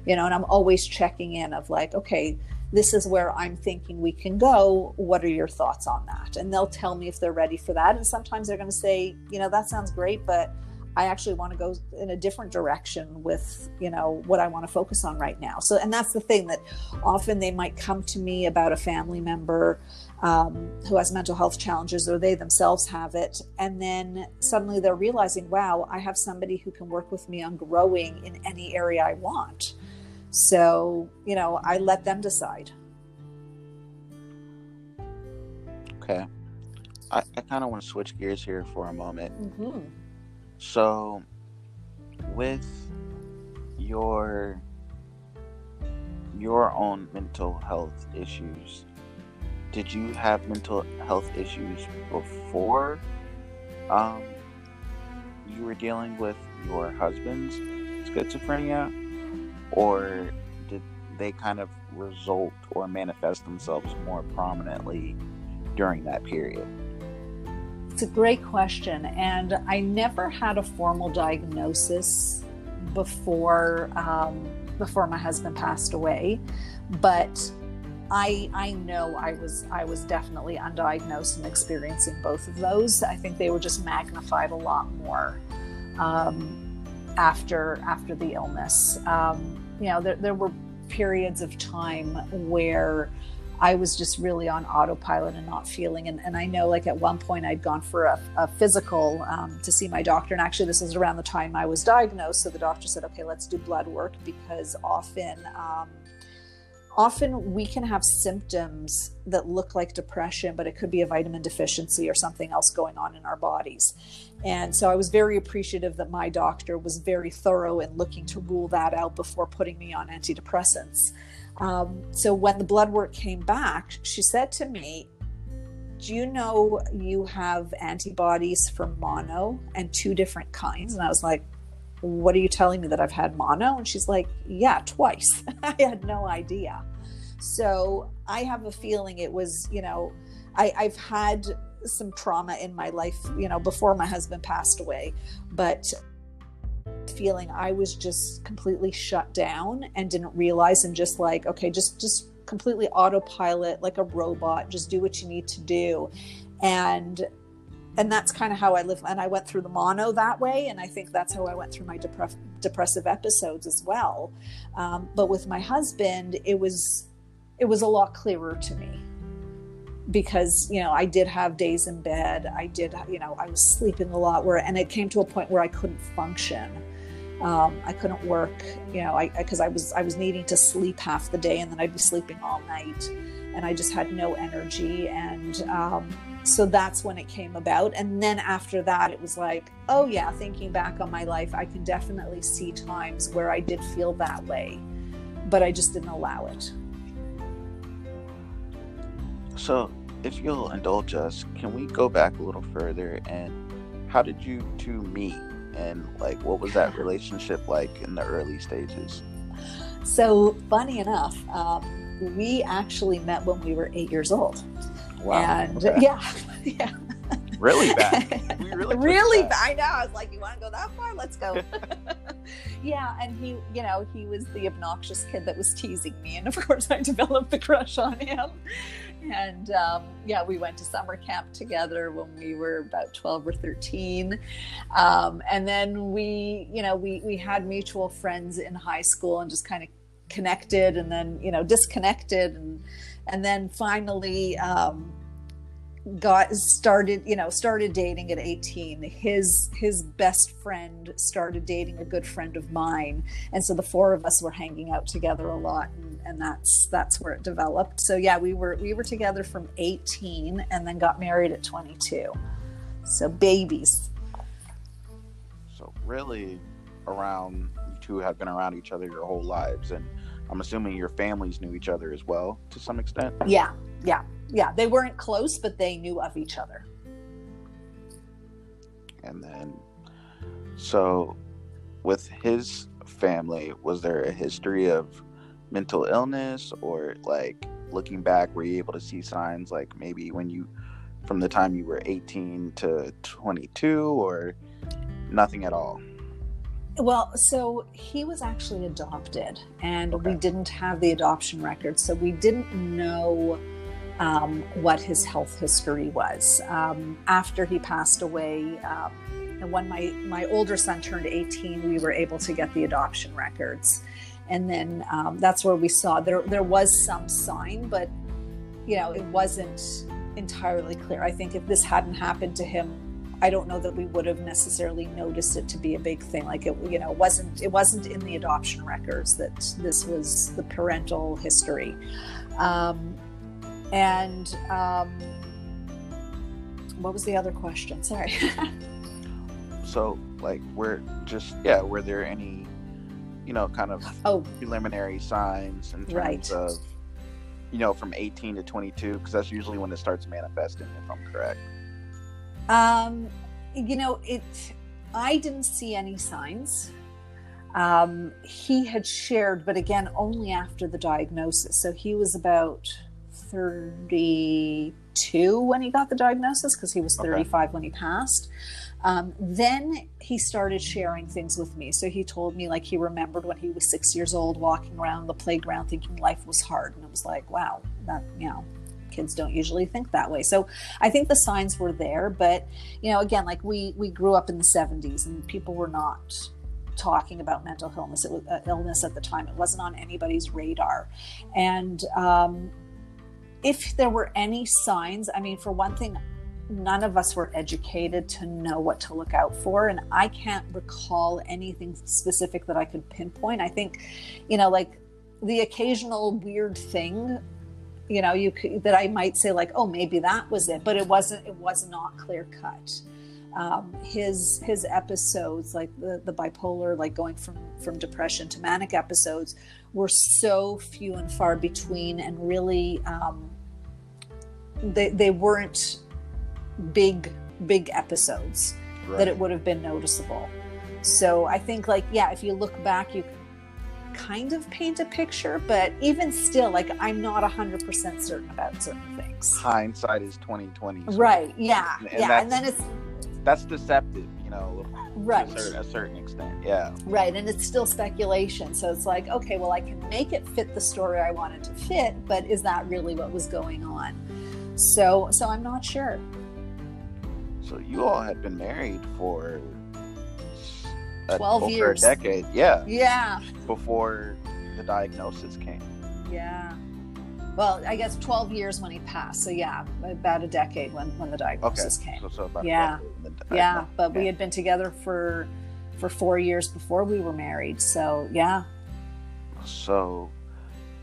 You know and i'm always checking in of like okay this is where i'm thinking we can go. What are your thoughts on that? And they'll tell me if they're ready for that. And sometimes they're going to say you know that sounds great but i actually want to go in a different direction with you know what i want to focus on right now. So and that's the thing that often they might come to me about a family member um, who has mental health challenges or they themselves have it. And then suddenly they're realizing, wow, I have somebody who can work with me on growing in any area I want. So, you know, I let them decide. Okay. I, I kind of want to switch gears here for a moment. Mm-hmm. So, with your your own mental health issues did you have mental health issues before um, you were dealing with your husband's schizophrenia, or did they kind of result or manifest themselves more prominently during that period? It's a great question, and I never had a formal diagnosis before um, before my husband passed away, but I I know I was I was definitely undiagnosed and experiencing both of those. I think they were just magnified a lot more um, after after the illness. Um, you know, there, there were periods of time where I was just really on autopilot and not feeling. And, and I know, like at one point, I'd gone for a, a physical um, to see my doctor. And actually, this was around the time I was diagnosed. So the doctor said, "Okay, let's do blood work because often." Um, often we can have symptoms that look like depression, but it could be a vitamin deficiency or something else going on in our bodies. And so I was very appreciative that my doctor was very thorough in looking to rule that out before putting me on antidepressants. Um, so when the blood work came back, she said to me, Do you know you have antibodies for mono and two different kinds? And I was like, what are you telling me that I've had mono? And she's like, yeah, twice. I had no idea. So I have a feeling it was, you know, I, I've had some trauma in my life, you know, before my husband passed away, but feeling I was just completely shut down and didn't realize and just like, okay, just just completely autopilot like a robot, just do what you need to do. And and that's kind of how I live. And I went through the mono that way, and I think that's how I went through my depre- depressive episodes as well. Um, but with my husband, it was it was a lot clearer to me because you know I did have days in bed. I did you know I was sleeping a lot, where and it came to a point where I couldn't function. Um, I couldn't work, you know, I because I, I was I was needing to sleep half the day, and then I'd be sleeping all night, and I just had no energy and. Um, so that's when it came about. And then after that it was like oh yeah thinking back on my life i can definitely see times where i did feel that way but i just didn't allow it. So if you'll indulge us can we go back a little further? And how did you two meet? And like what was that relationship like in the early stages? So funny enough um, we actually met when we were eight years old Wow. And okay. yeah, yeah. Really bad. We really, really bad. I know. I was like, you want to go that far? Let's go. yeah. And he, you know, he was the obnoxious kid that was teasing me. And of course, I developed the crush on him. And um, yeah, we went to summer camp together when we were about 12 or 13. Um, and then we, you know, we, we had mutual friends in high school and just kind of connected and then, you know, disconnected. And, and then finally um, got started you know started dating at 18 his his best friend started dating a good friend of mine. And so the four of us were hanging out together a lot and, and that's that's where it developed. So yeah we were we were together from 18 and then got married at 22 so babies. So really around you two have been around each other your whole lives and I'm assuming your families knew each other as well to some extent. Yeah, yeah, yeah. They weren't close, but they knew of each other. And then, so with his family, was there a history of mental illness or like looking back, were you able to see signs like maybe when you, from the time you were 18 to 22 or nothing at all? Well, so he was actually adopted, and okay. we didn't have the adoption record, so we didn't know um, what his health history was. Um, after he passed away, um, and when my my older son turned 18, we were able to get the adoption records, and then um, that's where we saw there there was some sign, but you know it wasn't entirely clear. I think if this hadn't happened to him I don't know that we would have necessarily noticed it to be a big thing. Like it, you know, wasn't it wasn't in the adoption records that this was the parental history, um, and um, what was the other question? Sorry. so, like, were just yeah, were there any, you know, kind of oh. preliminary signs in terms right. of, you know, from 18 to 22? Because that's usually when it starts manifesting, if I'm correct. Um, you know, it. I didn't see any signs. Um, he had shared, but again, only after the diagnosis. So he was about 32 when he got the diagnosis because he was 35 okay. when he passed. Um, then he started sharing things with me. So he told me, like, he remembered when he was six years old walking around the playground thinking life was hard. And it was like, wow, that, you know, kids don't usually think that way. So i think the signs were there but you know again like we we grew up in the 70s and people were not talking about mental illness. It was, uh, illness at the time. It wasn't on anybody's radar. And um, if there were any signs i mean for one thing none of us were educated to know what to look out for. And i can't recall anything specific that i could pinpoint. I think you know like the occasional weird thing you know you could, that i might say like oh maybe that was it but it wasn't it was not clear cut um, his his episodes like the, the bipolar like going from from depression to manic episodes were so few and far between and really um, they, they weren't big big episodes right. that it would have been noticeable so i think like yeah if you look back you kind of paint a picture, but even still, like I'm not a hundred percent certain about certain things. Hindsight is twenty twenty. So right. Yeah. And, and yeah. And then it's that's deceptive, you know. Right. To a certain, a certain extent. Yeah. Right. And it's still speculation. So it's like, okay, well, I can make it fit the story I wanted to fit, but is that really what was going on? So, so I'm not sure. So you all had been married for 12 years. a decade. Yeah. Yeah. Before the diagnosis came. Yeah. Well, I guess 12 years when he passed. So yeah, about a decade when, when the diagnosis okay. came. So, so yeah. Yeah. But we had been together for, for four years before we were married. So yeah. So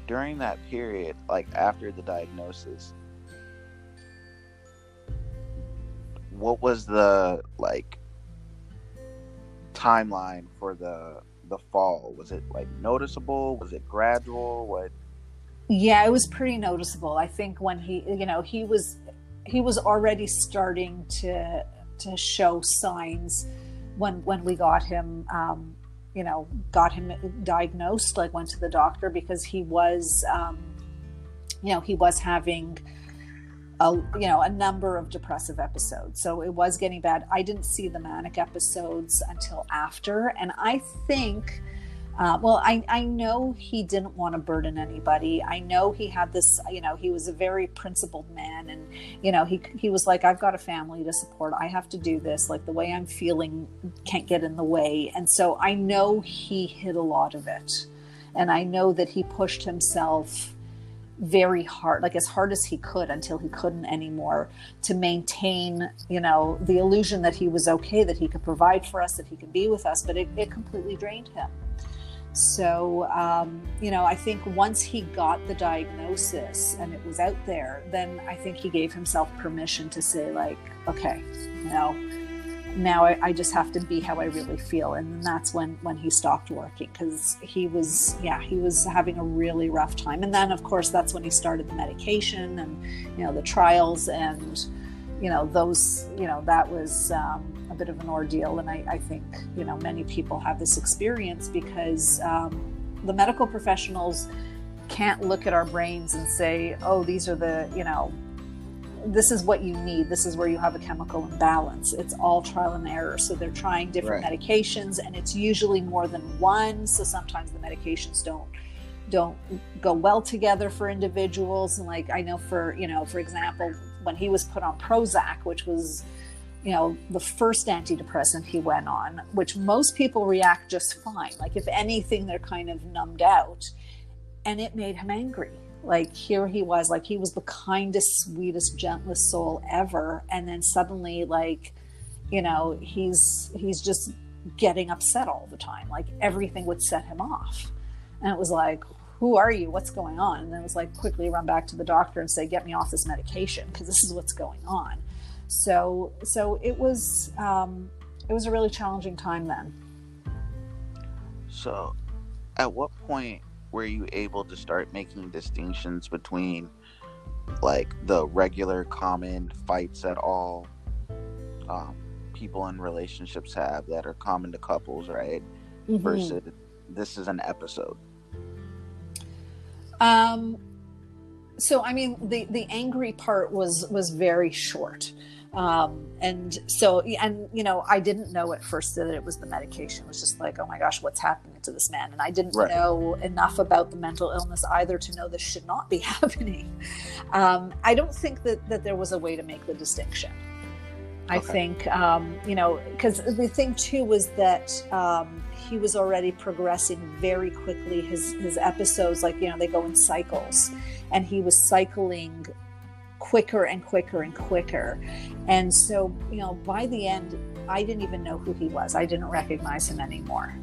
during that period, like after the diagnosis, what was the like timeline for the the fall? Was it like noticeable? Was it gradual? What? Yeah, it was pretty noticeable. I think when he, you know, he was he was already starting to to show signs when when we got him um, you know got him diagnosed like went to the doctor because he was um, you know he was having a you know a number of depressive episodes. So it was getting bad. I didn't see the manic episodes until after. And i think uh, well I, I know he didn't want to burden anybody. I know he had this you know he was a very principled man and you know he, he was like i've got a family to support. I have to do this. Like the way i'm feeling can't get in the way. And so i know he hid a lot of it. And i know that he pushed himself very hard like as hard as he could until he couldn't anymore to maintain you know the illusion that he was okay that he could provide for us that he could be with us but it, it completely drained him. So um, you know i think once he got the diagnosis and it was out there then i think he gave himself permission to say like okay you know now I, I, just have to be how I really feel. And that's when, when he stopped working because he was, yeah, he was having a really rough time. And then, of course, that's when he started the medication and, you know, the trials and, you know, those, you know, that was um, a bit of an ordeal. And I, I, think, you know, many people have this experience because um, the medical professionals can't look at our brains and say, oh, these are the, you know, this is what you need. This is where you have a chemical imbalance. It's all trial and error. So they're trying different right. medications, and it's usually more than one. So sometimes the medications don't don't go well together for individuals. And like I know for you know, for example, when he was put on Prozac, which was you know the first antidepressant he went on, which most people react just fine. Like if anything, they're kind of numbed out, and it made him angry like here he was like he was the kindest sweetest gentlest soul ever. And then suddenly like you know he's he's just getting upset all the time. Like everything would set him off. And it was like who are you? What's going on? And then it was like quickly run back to the doctor and say get me off this medication because this is what's going on. So so it was um it was a really challenging time then. So at what point were you able to start making distinctions between like the regular common fights that all um, people in relationships have that are common to couples right mm-hmm. versus this is an episode um so i mean the the angry part was was very short um, and so, and you know, I didn't know at first that it was the medication. It was just like, oh my gosh, what's happening to this man? And I didn't right. know enough about the mental illness either to know this should not be happening. Um, I don't think that that there was a way to make the distinction. I okay. think, um, you know, because the thing too was that um, he was already progressing very quickly. His his episodes, like you know, they go in cycles, and he was cycling quicker and quicker and quicker. And so, you know, by the end, I didn't even know who he was. I didn't recognize him anymore.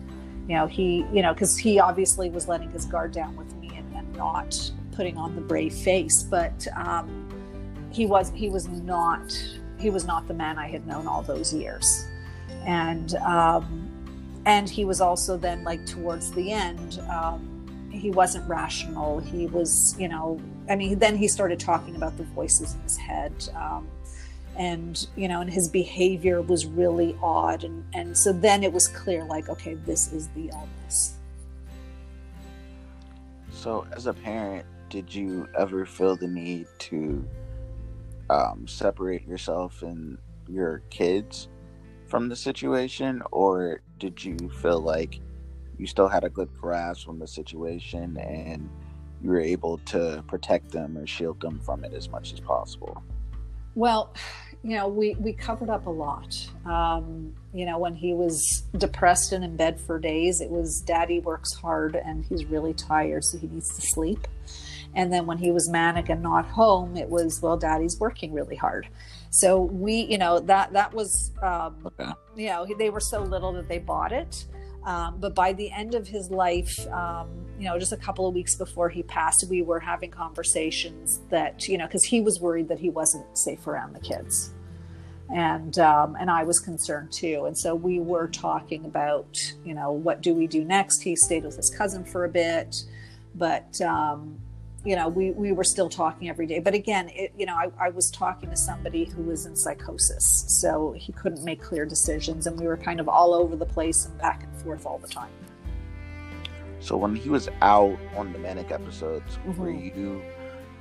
You know, he, you know, because he obviously was letting his guard down with me and not putting on the brave face, but um, he was he was not he was not the man I had known all those years, and um, and he was also then like towards the end. Um, he wasn't rational. He was, you know, I mean, then he started talking about the voices in his head. Um, and you know and his behavior was really odd and and so then it was clear like okay this is the illness so as a parent did you ever feel the need to um, separate yourself and your kids from the situation or did you feel like you still had a good grasp on the situation and you were able to protect them or shield them from it as much as possible well you know, we, we covered up a lot. Um, you know, when he was depressed and in bed for days, it was daddy works hard and he's really tired, so he needs to sleep. And then when he was manic and not home, it was, well, daddy's working really hard. So we, you know, that, that was, um, okay. you know, they were so little that they bought it. Um, but by the end of his life, um, you know, just a couple of weeks before he passed, we were having conversations that, you know, because he was worried that he wasn't safe around the kids. And um, and I was concerned too, and so we were talking about, you know, what do we do next? He stayed with his cousin for a bit, but um, you know, we, we were still talking every day. But again, it, you know, I, I was talking to somebody who was in psychosis, so he couldn't make clear decisions, and we were kind of all over the place and back and forth all the time. So when he was out on the manic episodes, mm-hmm. were you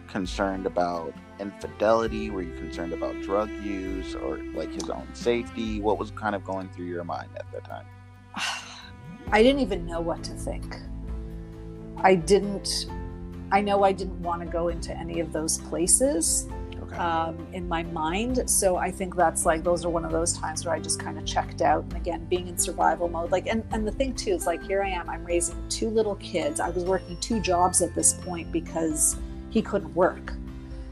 concerned about infidelity? Were you concerned about drug use or like his own safety? What was kind of going through your mind at that time? I didn't even know what to think. I didn't, I know I didn't want to go into any of those places okay. um, in my mind. So I think that's like, those are one of those times where I just kind of checked out. And again, being in survival mode, like, and, and the thing too is like, here I am, I'm raising two little kids. I was working two jobs at this point because he couldn't work.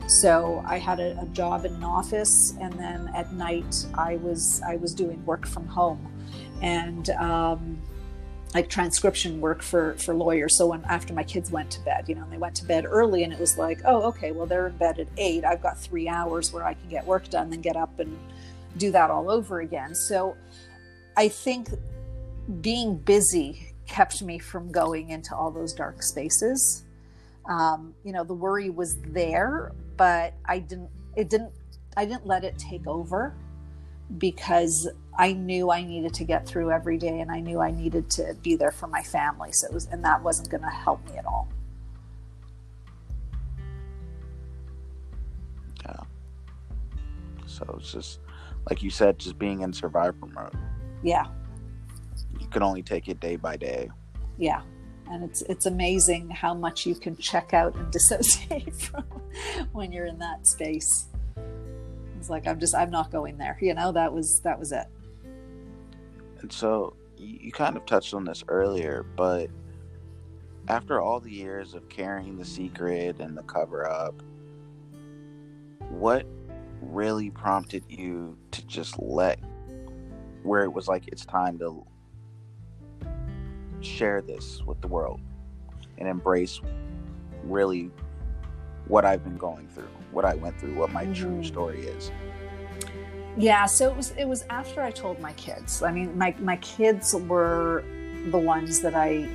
So I had a, a, job in an office, and then at night I was I was doing work from home, and um, like transcription work for for lawyers. So when after my kids went to bed, you know, and they went to bed early, and it was like, oh, okay, well they're in bed at eight. I've got three hours where I can get work done, then get up and do that all over again. So I think being busy kept me from going into all those dark spaces um, you know the worry was there but i didn't it didn't i didn't let it take over because i knew i needed to get through every day and i knew i needed to be there for my family so it was and that wasn't going to help me at all. Yeah. So it's just like you said just being in survivor mode. Yeah. You can only take it day by day. Yeah. And it's it's amazing how much you can check out and dissociate from when you're in that space. It's like i'm just i'm not going there you know? That was that was it and so you kind of touched on this earlier but after all the years of carrying the secret and the cover up what really prompted you to just let where it was like it's time to share this with the world and embrace really what I've been going through, what I went through, what my mm-hmm. true story is. Yeah, so it was it was after I told my kids. I mean, my my kids were the ones that I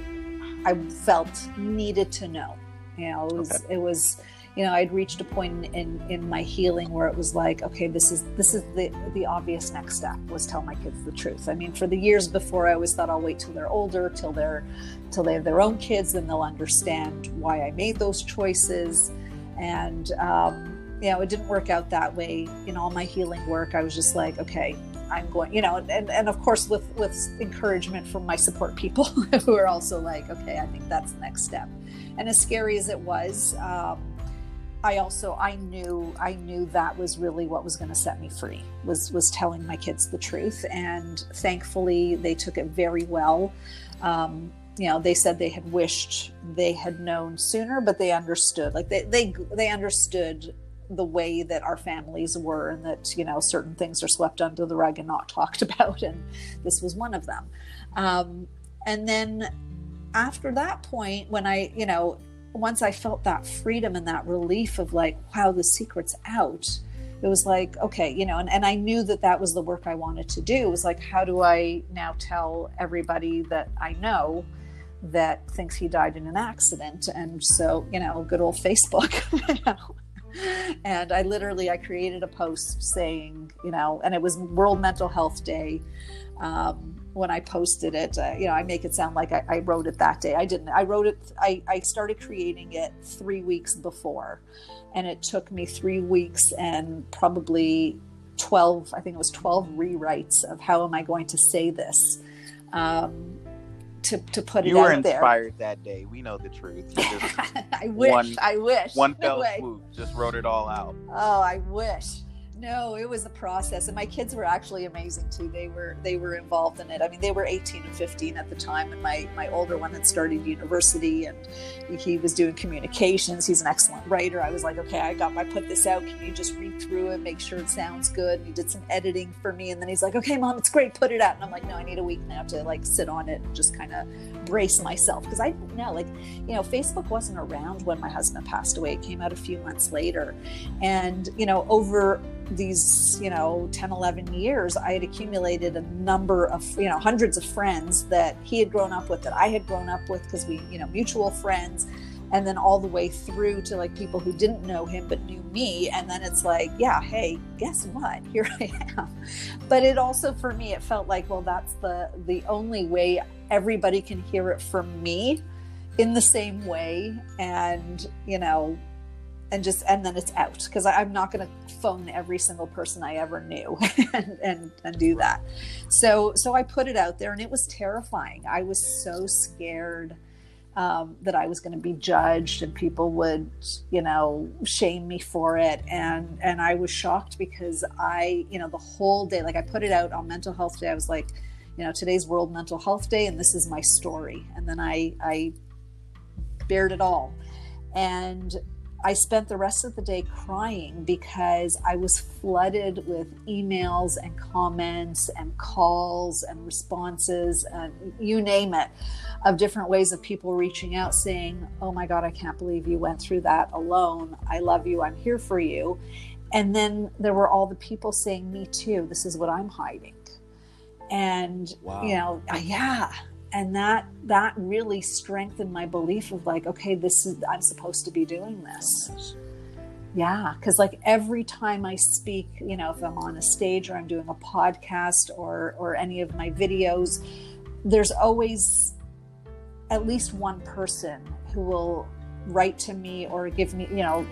I felt needed to know. You know, it was okay. it was you know i'd reached a point in in my healing where it was like okay this is this is the the obvious next step was tell my kids the truth i mean for the years before i always thought i'll wait till they're older till they're till they have their own kids then they'll understand why i made those choices and um you know it didn't work out that way in all my healing work. I was just like okay i'm going you know and, and of course with with encouragement from my support people who are also like okay i think that's the next step. And as scary as it was um, I also I knew I knew that was really what was going to set me free was was telling my kids the truth. And thankfully they took it very well. Um, you know they said they had wished they had known sooner but they understood like they they they understood the way that our families were and that you know certain things are swept under the rug and not talked about and this was one of them um, and then after that point when i you know once I felt that freedom and that relief of like, wow, the secret's out, it was like, okay, you know, and, and I knew that that was the work I wanted to do. It was like, how do I now tell everybody that I know that thinks he died in an accident? And so, you know, good old Facebook. you know? And I literally I created a post saying, you know, and it was World Mental Health Day. Um, when I posted it, uh, you know, I make it sound like I, I, wrote it that day. I didn't. I wrote it. I, I started creating it three weeks before, and it took me three weeks and probably twelve. I think it was twelve rewrites of how am I going to say this. Um, to, to put you it were out there. inspired that day. We know the truth. I wish. One, I wish. One fell no swoop, just wrote it all out. Oh, I wish. No, it was a process, and my kids were actually amazing too. They were they were involved in it. I mean, they were 18 and 15 at the time, and my my older one had started university, and he was doing communications. He's an excellent writer. I was like, okay, I got I put this out. Can you just read through it, make sure it sounds good? And he did some editing for me, and then he's like, okay, mom, it's great. Put it out. And I'm like, no, I need a week now to like sit on it and just kind of brace myself because I know, like, you know, Facebook wasn't around when my husband passed away. It came out a few months later, and you know, over these you know 10 11 years i had accumulated a number of you know hundreds of friends that he had grown up with that i had grown up with because we you know mutual friends and then all the way through to like people who didn't know him but knew me and then it's like yeah hey guess what? Here i am. But it also for me it felt like well that's the the only way everybody can hear it from me in the same way and you know and just and then it's out because i'm not going to phone every single person i ever knew and, and and do that. So so i put it out there and it was terrifying. I was so scared um, that i was going to be judged and people would you know shame me for it and and i was shocked because i you know the whole day like i put it out on mental health day. I was like you know today's world mental health day and this is my story. And then i i bared it all. And I spent the rest of the day crying because I was flooded with emails and comments and calls and responses and you name it of different ways of people reaching out saying, Oh my God, I can't believe you went through that alone. I love you. I'm here for you. And then there were all the people saying, Me too. This is what I'm hiding. And, wow. you know, yeah and that that really strengthened my belief of like okay this is i'm supposed to be doing this. Yeah because like every time i speak you know if i'm on a stage or i'm doing a podcast or or any of my videos there's always at least one person who will write to me or give me you know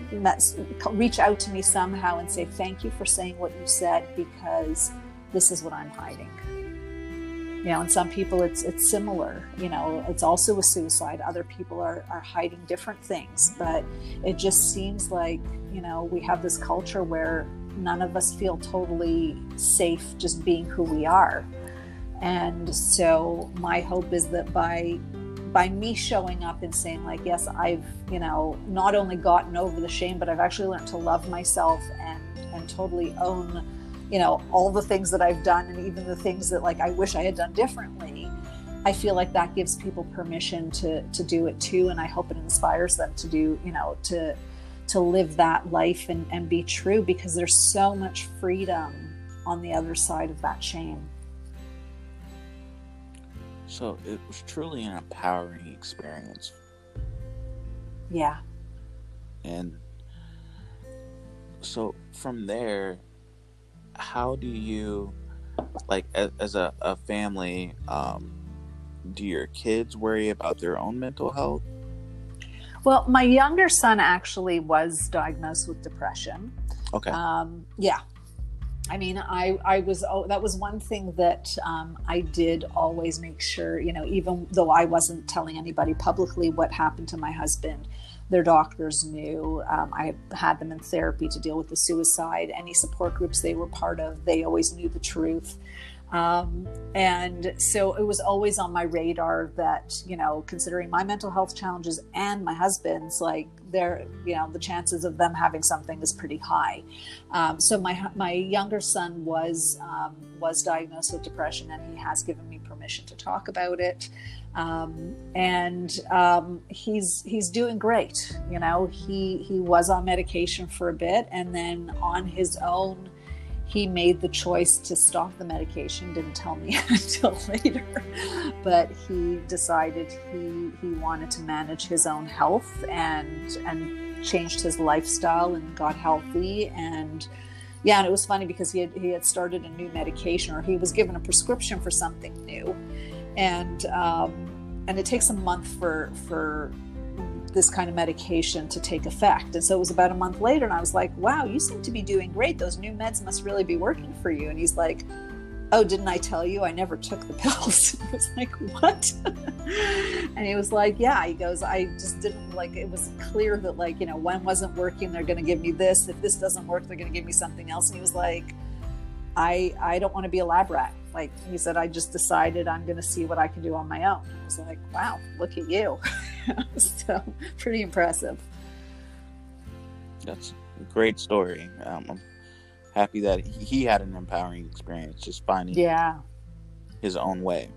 reach out to me somehow and say thank you for saying what you said because this is what i'm hiding you know and some people it's it's similar you know it's also a suicide. Other people are are hiding different things but it just seems like you know we have this culture where none of us feel totally safe just being who we are. And so my hope is that by by me showing up and saying like yes i've you know not only gotten over the shame but i've actually learned to love myself and and totally own you know all the things that i've done and even the things that like i wish i had done differently i feel like that gives people permission to to do it too and i hope it inspires them to do you know to to live that life and, and be true because there's so much freedom on the other side of that shame so it was truly an empowering experience. Yeah. And so from there how do you like as, as a, a, family um, do your kids worry about their own mental health? Well my younger son actually was diagnosed with depression. Okay. Um, yeah. I mean, I, I was, oh, that was one thing that um, I did always make sure, you know, even though I wasn't telling anybody publicly what happened to my husband, their doctors knew. Um, I had them in therapy to deal with the suicide. Any support groups they were part of, they always knew the truth. Um, and so it was always on my radar that, you know, considering my mental health challenges and my husband's, like, they're, you know, the chances of them having something is pretty high. Um, so my my younger son was um, was diagnosed with depression, and he has given me permission to talk about it. Um, and um, he's he's doing great. You know, he he was on medication for a bit, and then on his own he made the choice to stop the medication didn't tell me until later. But he decided he he wanted to manage his own health and and changed his lifestyle and got healthy. And yeah and it was funny because he had he had started a new medication or he was given a prescription for something new. And um, and it takes a month for for this kind of medication to take effect. And so it was about a month later, and I was like, wow, you seem to be doing great. Those new meds must really be working for you. And he's like, oh, didn't I tell you I never took the pills? I was like, what? and he was like, yeah. He goes, I just didn't like, it was clear that, like, you know, one wasn't working, they're going to give me this. If this doesn't work, they're going to give me something else. And he was like, I, I don't want to be a lab rat. Like he said, I just decided I'm going to see what I can do on my own. I was like, wow, look at you. so pretty impressive. That's a great story. Um, I'm happy that he had an empowering experience, just finding yeah his own way.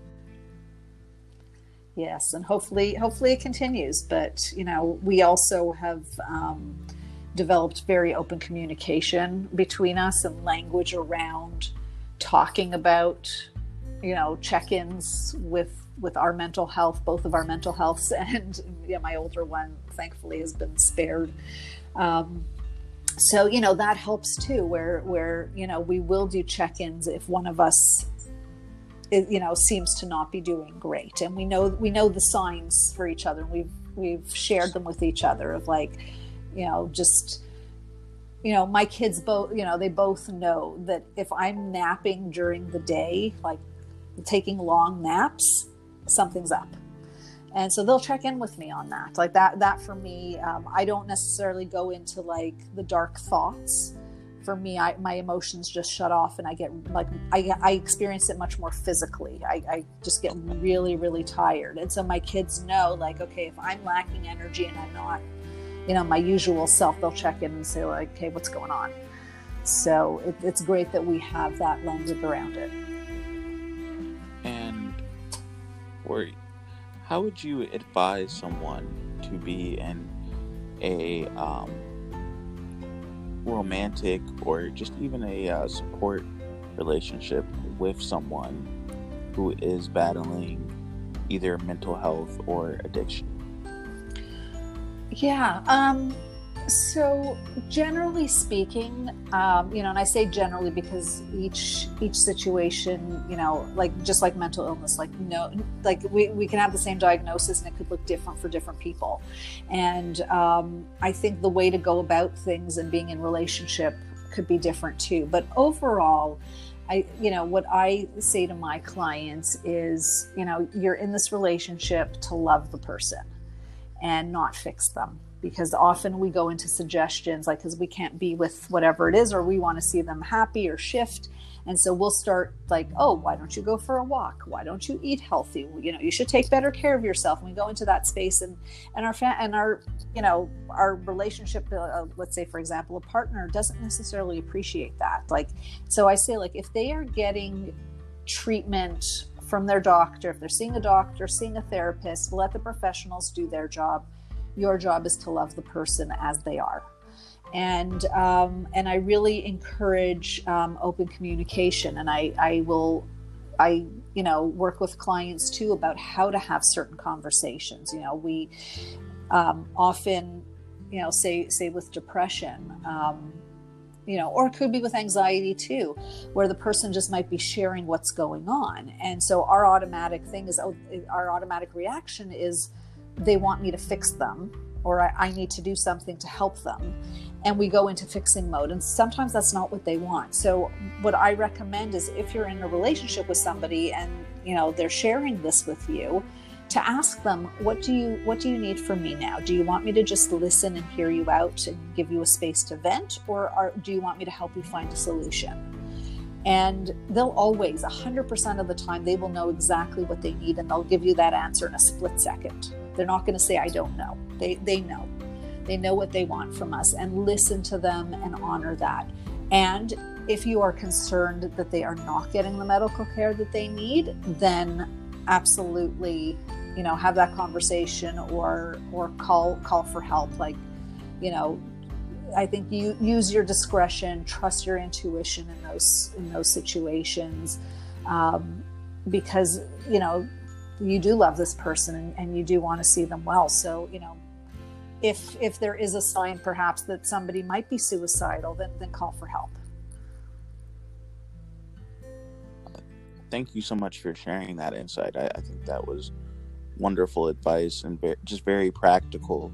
Yes, and hopefully, hopefully it continues. But you know, we also have um, developed very open communication between us and language around talking about, you know, check-ins with with our mental health, both of our mental healths, and yeah, my older one, thankfully, has been spared. Um, so you know that helps too, where where you know we will do check-ins if one of us, you know, seems to not be doing great, and we know we know the signs for each other, and we've we've shared them with each other of like, you know, just you know my kids both you know they both know that if i'm napping during the day like taking long naps something's up. And so they'll check in with me on that. Like that that for me um, i don't necessarily go into like the dark thoughts. For me I, my emotions just shut off and i get like i, I experience it much more physically. I, I just get really really tired. And so my kids know like okay if i'm lacking energy and i'm not you know my usual self they'll check in and say like hey what's going on so it, it's great that we have that language around it And, Corey, how would you advise someone to be in a um, romantic or just even a uh, support relationship with someone who is battling either mental health or addiction? Yeah, um, so generally speaking um, you know and i say generally because each each situation you know like just like mental illness like no like we, we can have the same diagnosis and it could look different for different people. And um, i think the way to go about things and being in relationship could be different too. But overall I, you know, what I say to my clients is, you know, you're in this relationship to love the person and not fix them. Because often we go into suggestions like because we can't be with whatever it is or we want to see them happy or shift. And so we'll start like oh why don't you go for a walk? Why don't you eat healthy? You know you should take better care of yourself. And we go into that space and and our fa- and our you know our relationship uh, uh, let's say for example a partner doesn't necessarily appreciate that. Like so i say like if they are getting treatment from their doctor if they're seeing a doctor seeing a therapist let the professionals do their job your job is to love the person as they are. And um, and I really encourage um, open communication, and I I will I you know work with clients too about how to have certain conversations. You know, we um, often you know say say with depression. Um, you know, or it could be with anxiety too, where the person just might be sharing what's going on. And so our automatic thing is, oh, our automatic reaction is, they want me to fix them or I, I, need to do something to help them. And we go into fixing mode. And sometimes that's not what they want. So what I recommend is if you're in a relationship with somebody and you know they're sharing this with you, to ask them, what do you what do you need from me now? Do you want me to just listen and hear you out and give you a space to vent? Or are, do you want me to help you find a solution? and they'll always 100% of the time they will know exactly what they need and they'll give you that answer in a split second they're not going to say i don't know they they know they know what they want from us and listen to them and honor that and if you are concerned that they are not getting the medical care that they need then absolutely you know have that conversation or or call call for help like you know I think you use your discretion, trust your intuition in those in those situations, um, because you know you do love this person and, and you do want to see them well. So you know, if if there is a sign perhaps that somebody might be suicidal, then then call for help. Thank you so much for sharing that insight. I, I think that was wonderful advice and very, just very practical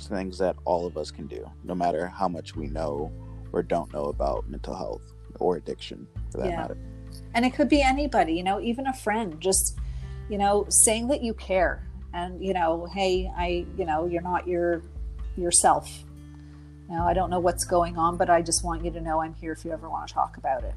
things that all of us can do, no matter how much we know or don't know about mental health or addiction for that yeah. matter. And it could be anybody, you know, even a friend, just, you know, saying that you care and, you know, hey, I, you know, you're not your yourself. You know, I don't know what's going on, but I just want you to know I'm here if you ever want to talk about it.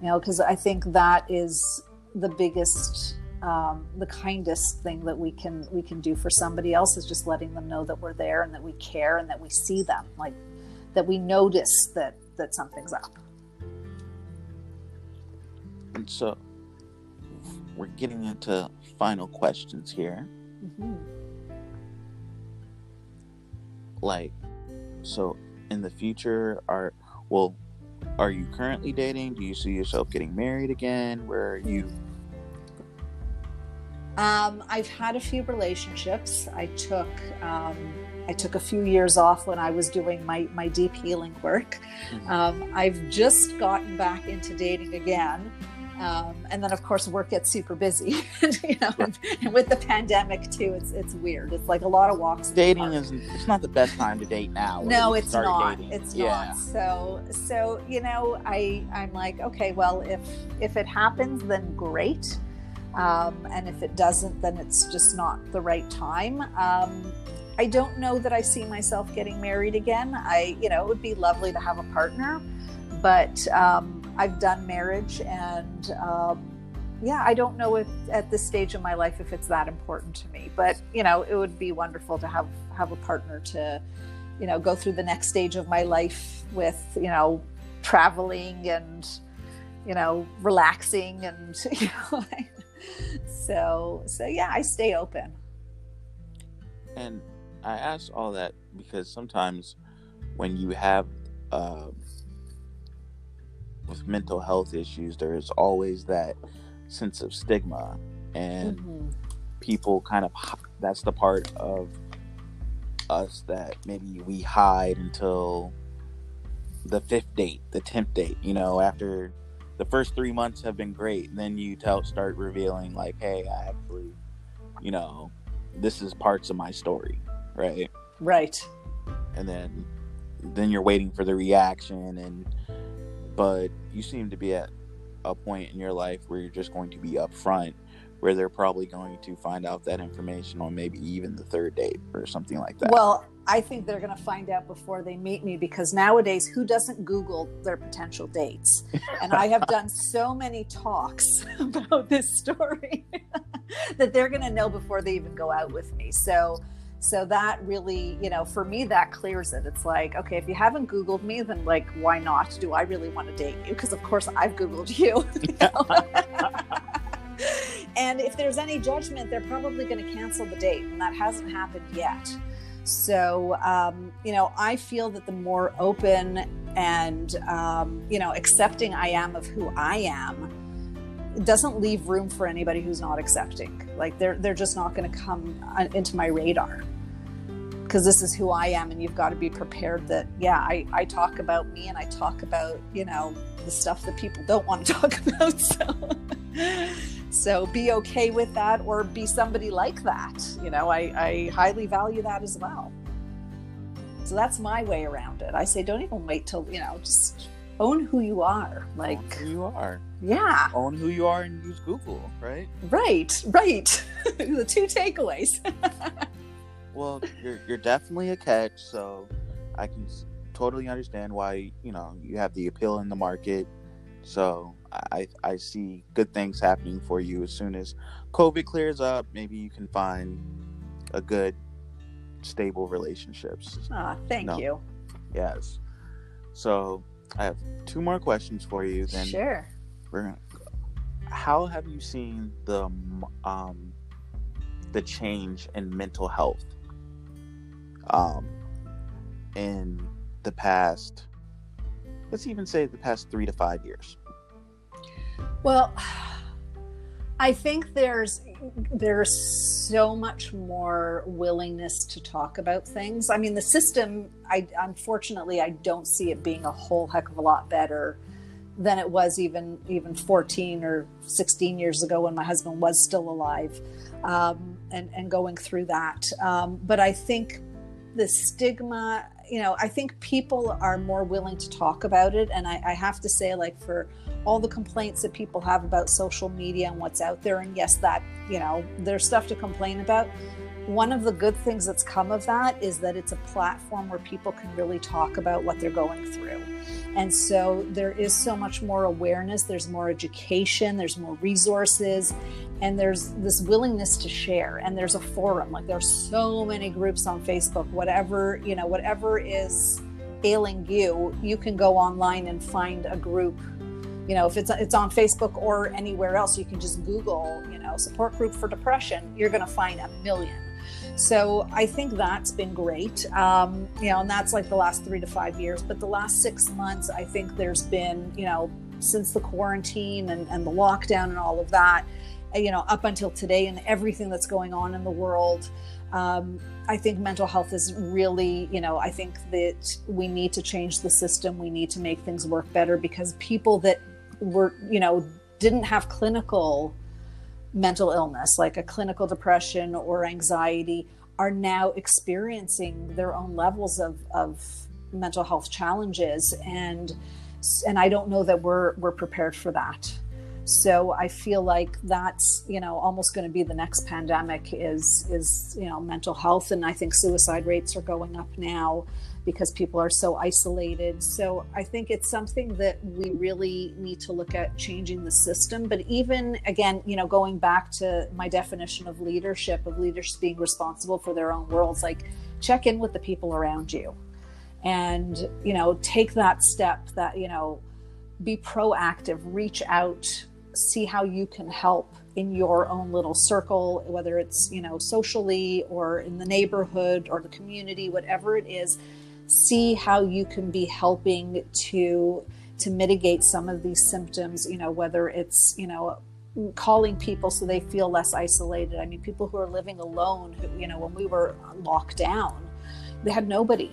You know, because I think that is the biggest um, the kindest thing that we can we can do for somebody else is just letting them know that we're there and that we care and that we see them like that we notice that that something's up. And so we're getting into final questions here. Mm-hmm. like so in the future are well are you currently dating? Do you see yourself getting married again? Where are you um, I've had a few relationships. I took um, I took a few years off when I was doing my my deep healing work. Mm-hmm. Um, I've just gotten back into dating again. Um, and then of course work gets super busy you know and, and, with the pandemic too it's it's weird it's like a lot of walks dating is it's not the best time to date now no it's not dating. it's yeah. not so so you know i i'm like okay well if if it happens then great um, and if it doesn't, then it's just not the right time. Um, I don't know that I see myself getting married again. I, you know, it would be lovely to have a partner, but um, I've done marriage and, um, yeah, I don't know if at this stage of my life if it's that important to me. But you know, it would be wonderful to have have a partner to, you know, go through the next stage of my life with, you know, traveling and, you know, relaxing and you know so so yeah i stay open and i ask all that because sometimes when you have uh, with mental health issues there's always that sense of stigma and mm-hmm. people kind of that's the part of us that maybe we hide until the fifth date the tenth date you know after the first three months have been great. And then you tell start revealing like, hey, I actually, you know, this is parts of my story, right? Right. And then then you're waiting for the reaction and but you seem to be at a point in your life where you're just going to be upfront where they're probably going to find out that information on maybe even the third date or something like that. Well, I think they're going to find out before they meet me because nowadays, who doesn't Google their potential dates? And I have done so many talks about this story that they're going to know before they even go out with me. So, so that really, you know, for me, that clears it. It's like, okay, if you haven't Googled me, then like, why not? Do I really want to date you? Because of course I've Googled you. and if there's any judgment, they're probably going to cancel the date, and that hasn't happened yet. So, um, you know, I feel that the more open and, um, you know, accepting I am of who I am doesn't leave room for anybody who's not accepting. Like they're, they're just not going to come uh, into my radar because this is who I am. And you've got to be prepared that, yeah, I, I talk about me and I talk about, you know, the stuff that people don't want to talk about. So, so be okay with that or be somebody like that. You know, I, I highly value that as well. So that's my way around it. I say, don't even wait till, you know, just own who you are. Like own who you are. Yeah. Own who you are and use Google, right? Right, right. the two takeaways. well, you're, you're definitely a catch. So I can totally understand why, you know, you have the appeal in the market. So I I see good things happening for you as soon as COVID clears up. Maybe you can find a good, stable relationships. Ah, thank no. you. Yes. So I have two more questions for you. Then sure. We're gonna, how have you seen the um, the change in mental health um, in the past? Let's even say the past three to five years. Well, I think there's there's so much more willingness to talk about things. I mean, the system, I unfortunately I don't see it being a whole heck of a lot better than it was even even 14 or 16 years ago when my husband was still alive, um, and and going through that. Um, but I think the stigma, you know, I think people are more willing to talk about it, and I, I have to say, like for all the complaints that people have about social media and what's out there. And yes, that, you know, there's stuff to complain about. One of the good things that's come of that is that it's a platform where people can really talk about what they're going through. And so there is so much more awareness, there's more education, there's more resources, and there's this willingness to share. And there's a forum. Like there's so many groups on Facebook, whatever, you know, whatever is ailing you, you can go online and find a group you know if it's it's on facebook or anywhere else you can just google you know support group for depression you're going to find a million so i think that's been great um, you know and that's like the last three to five years but the last six months i think there's been you know since the quarantine and, and the lockdown and all of that you know up until today and everything that's going on in the world um, I think mental health is really, you know, I think that we need to change the system. We need to make things work better because people that were, you know, didn't have clinical mental illness, like a clinical depression or anxiety, are now experiencing their own levels of, of mental health challenges. And and I don't know that we're we're prepared for that. So I feel like that's you know almost going to be the next pandemic is is you know mental health, and I think suicide rates are going up now because people are so isolated. So I think it's something that we really need to look at changing the system. But even again, you know, going back to my definition of leadership, of leaders being responsible for their own worlds, like check in with the people around you and, you know, take that step that, you know, be proactive, reach out, see how you can help in your own little circle, whether it's, you know, socially or in the neighborhood or the community, whatever it is see how you can be helping to to mitigate some of these symptoms you know whether it's you know calling people so they feel less isolated. I mean people who are living alone who you know when we were locked down they had nobody.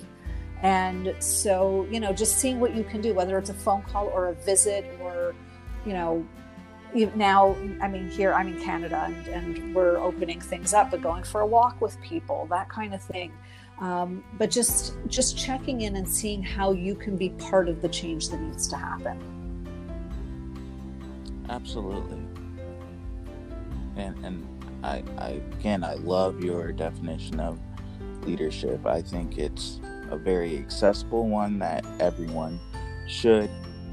And so you know just seeing what you can do whether it's a phone call or a visit or you know now i mean here i'm in canada and, and we're opening things up but going for a walk with people that kind of thing. Um, but just just checking in and seeing how you can be part of the change that needs to happen. Absolutely. And and I, I again i love your definition of leadership. I think it's a very accessible one that everyone should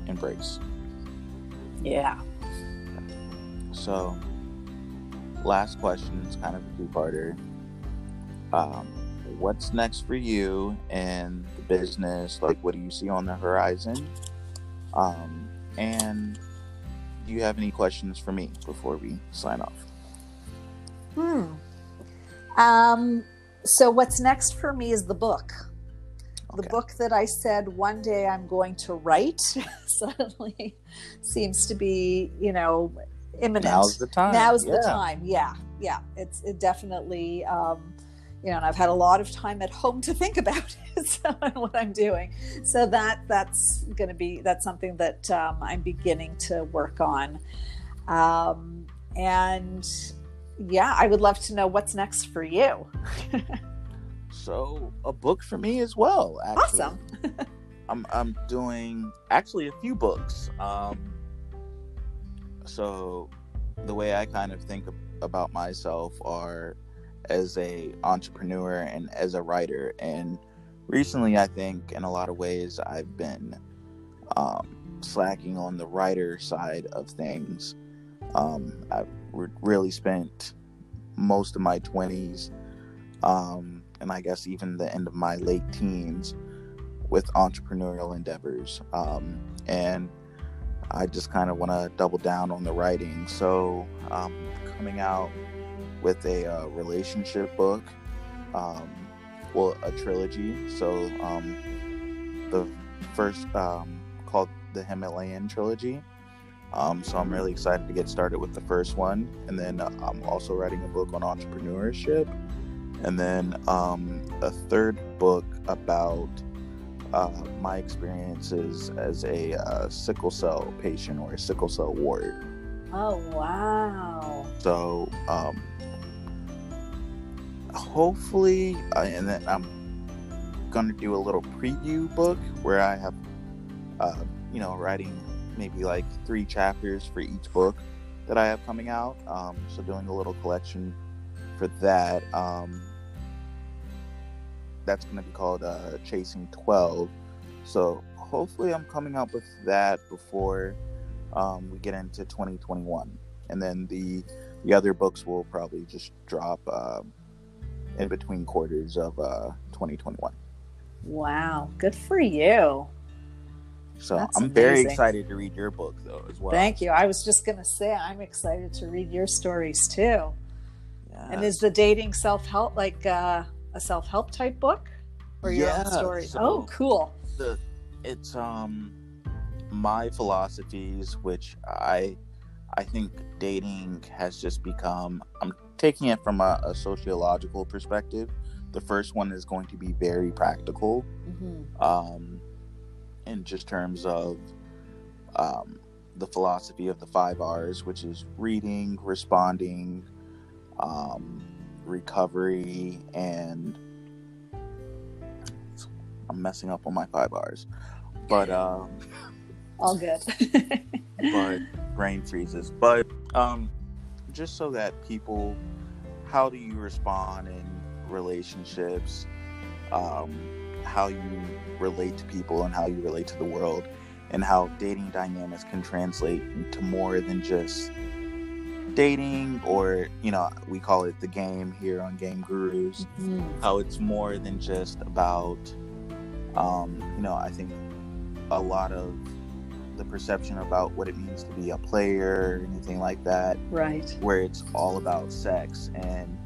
embrace. Yeah so last question is kind of a two-parter um, what's next for you in the business? Like, what do you see on the horizon? Um, and do you have any questions for me before we sign off? Hmm. Um, so, what's next for me is the book. Okay. The book that I said one day I'm going to write suddenly seems to be, you know, imminent. Now's the time. Now's yeah. the time. Yeah, yeah. It's it definitely. Um, you know, and I've had a lot of time at home to think about it, so, what I'm doing. So that that's going to be that's something that um, I'm beginning to work on, um, and yeah, I would love to know what's next for you. so a book for me as well. Actually. Awesome. I'm I'm doing actually a few books. Um, so the way I kind of think about myself are as a entrepreneur and as a writer and recently i think in a lot of ways i've been um, slacking on the writer side of things. Um, I re- really spent most of my 20s um, and I guess even the end of my late teens with entrepreneurial endeavors. Um, and I just kind of want to double down on the writing. So, um, coming out with a uh, relationship book, um, well, a trilogy. So, um, the first um, called the Himalayan trilogy. Um, so I'm really excited to get started with the first one, and then uh, I'm also writing a book on entrepreneurship, and then um, a third book about uh, my experiences as a uh, sickle cell patient or a sickle cell ward. Oh wow! So um, hopefully, uh, and then I'm gonna do a little preview book where I have, uh, you know, writing maybe like three chapters for each book that I have coming out. Um, so doing a little collection for that. Um, that's going to be called uh, Chasing 12. So hopefully I'm coming out with that before um, we get into 2021. And then the the other books will probably just drop uh, in between quarters of uh, 2021. Wow, good for you. So That's I'm amazing. very excited to read your book though as well. Thank you. I was just gonna say I'm excited to read your stories too. And is the dating self help like uh, a self help type book or your yeah, own story? So oh, cool. The it's um my philosophies, which I I think dating has just become. I'm taking it from a, a sociological perspective. The first one is going to be very practical. Mm-hmm. Um, in just terms of um, the philosophy of the five R's, which is reading, responding, um, recovery, and I'm messing up on my five R's, but um, all good. but brain freezes. But um, just so that people, how do you respond in relationships? Um, how you relate to people and how you relate to the world and how dating dynamics can translate into more than just dating or you know we call it the game here on game gurus mm-hmm. how it's more than just about um, you know i think a lot of the perception about what it means to be a player or anything like that right where it's all about sex and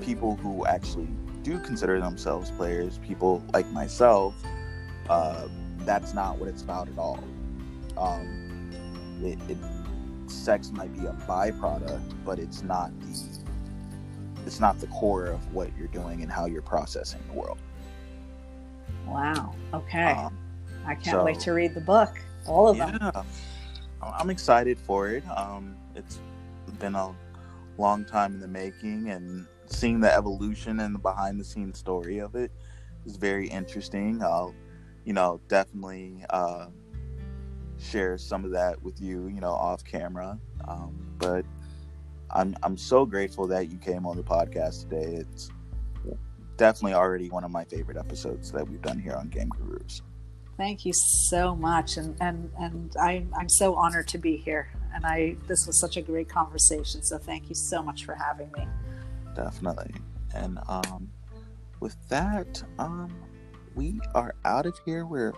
people who actually do consider themselves players, people like myself, uh, that's not what it's about at all. Um, it, it, sex might be a byproduct, but it's not the it's not the core of what you're doing and how you're processing the world. Wow. Okay. Um, I can't so, wait to read the book. All of yeah, them. I'm excited for it. Um, it's been a long time in the making, and seeing the evolution and the behind the scenes story of it is very interesting. I'll, you know, definitely uh, share some of that with you, you know, off camera. Um, but I'm I'm so grateful that you came on the podcast today. It's definitely already one of my favorite episodes that we've done here on Game Gurus. Thank you so much, and and and I'm I'm so honored to be here. And I this was such a great conversation. So thank you so much for having me definitely. And um, with that, um, we are out of here. We're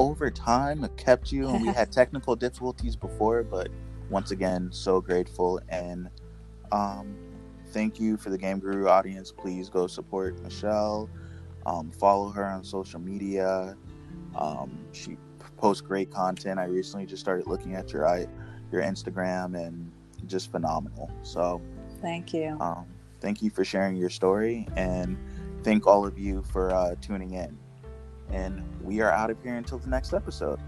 over time. It kept you, and we had technical difficulties before, but once again, so grateful and um, thank you for the Game Guru audience. Please go support Michelle. Um, follow her on social media. Um, she posts great content. I recently just started looking at your your Instagram and just phenomenal. So Thank you. Um, thank you for sharing your story, and thank all of you for uh, tuning in. And we are out of here until the next episode.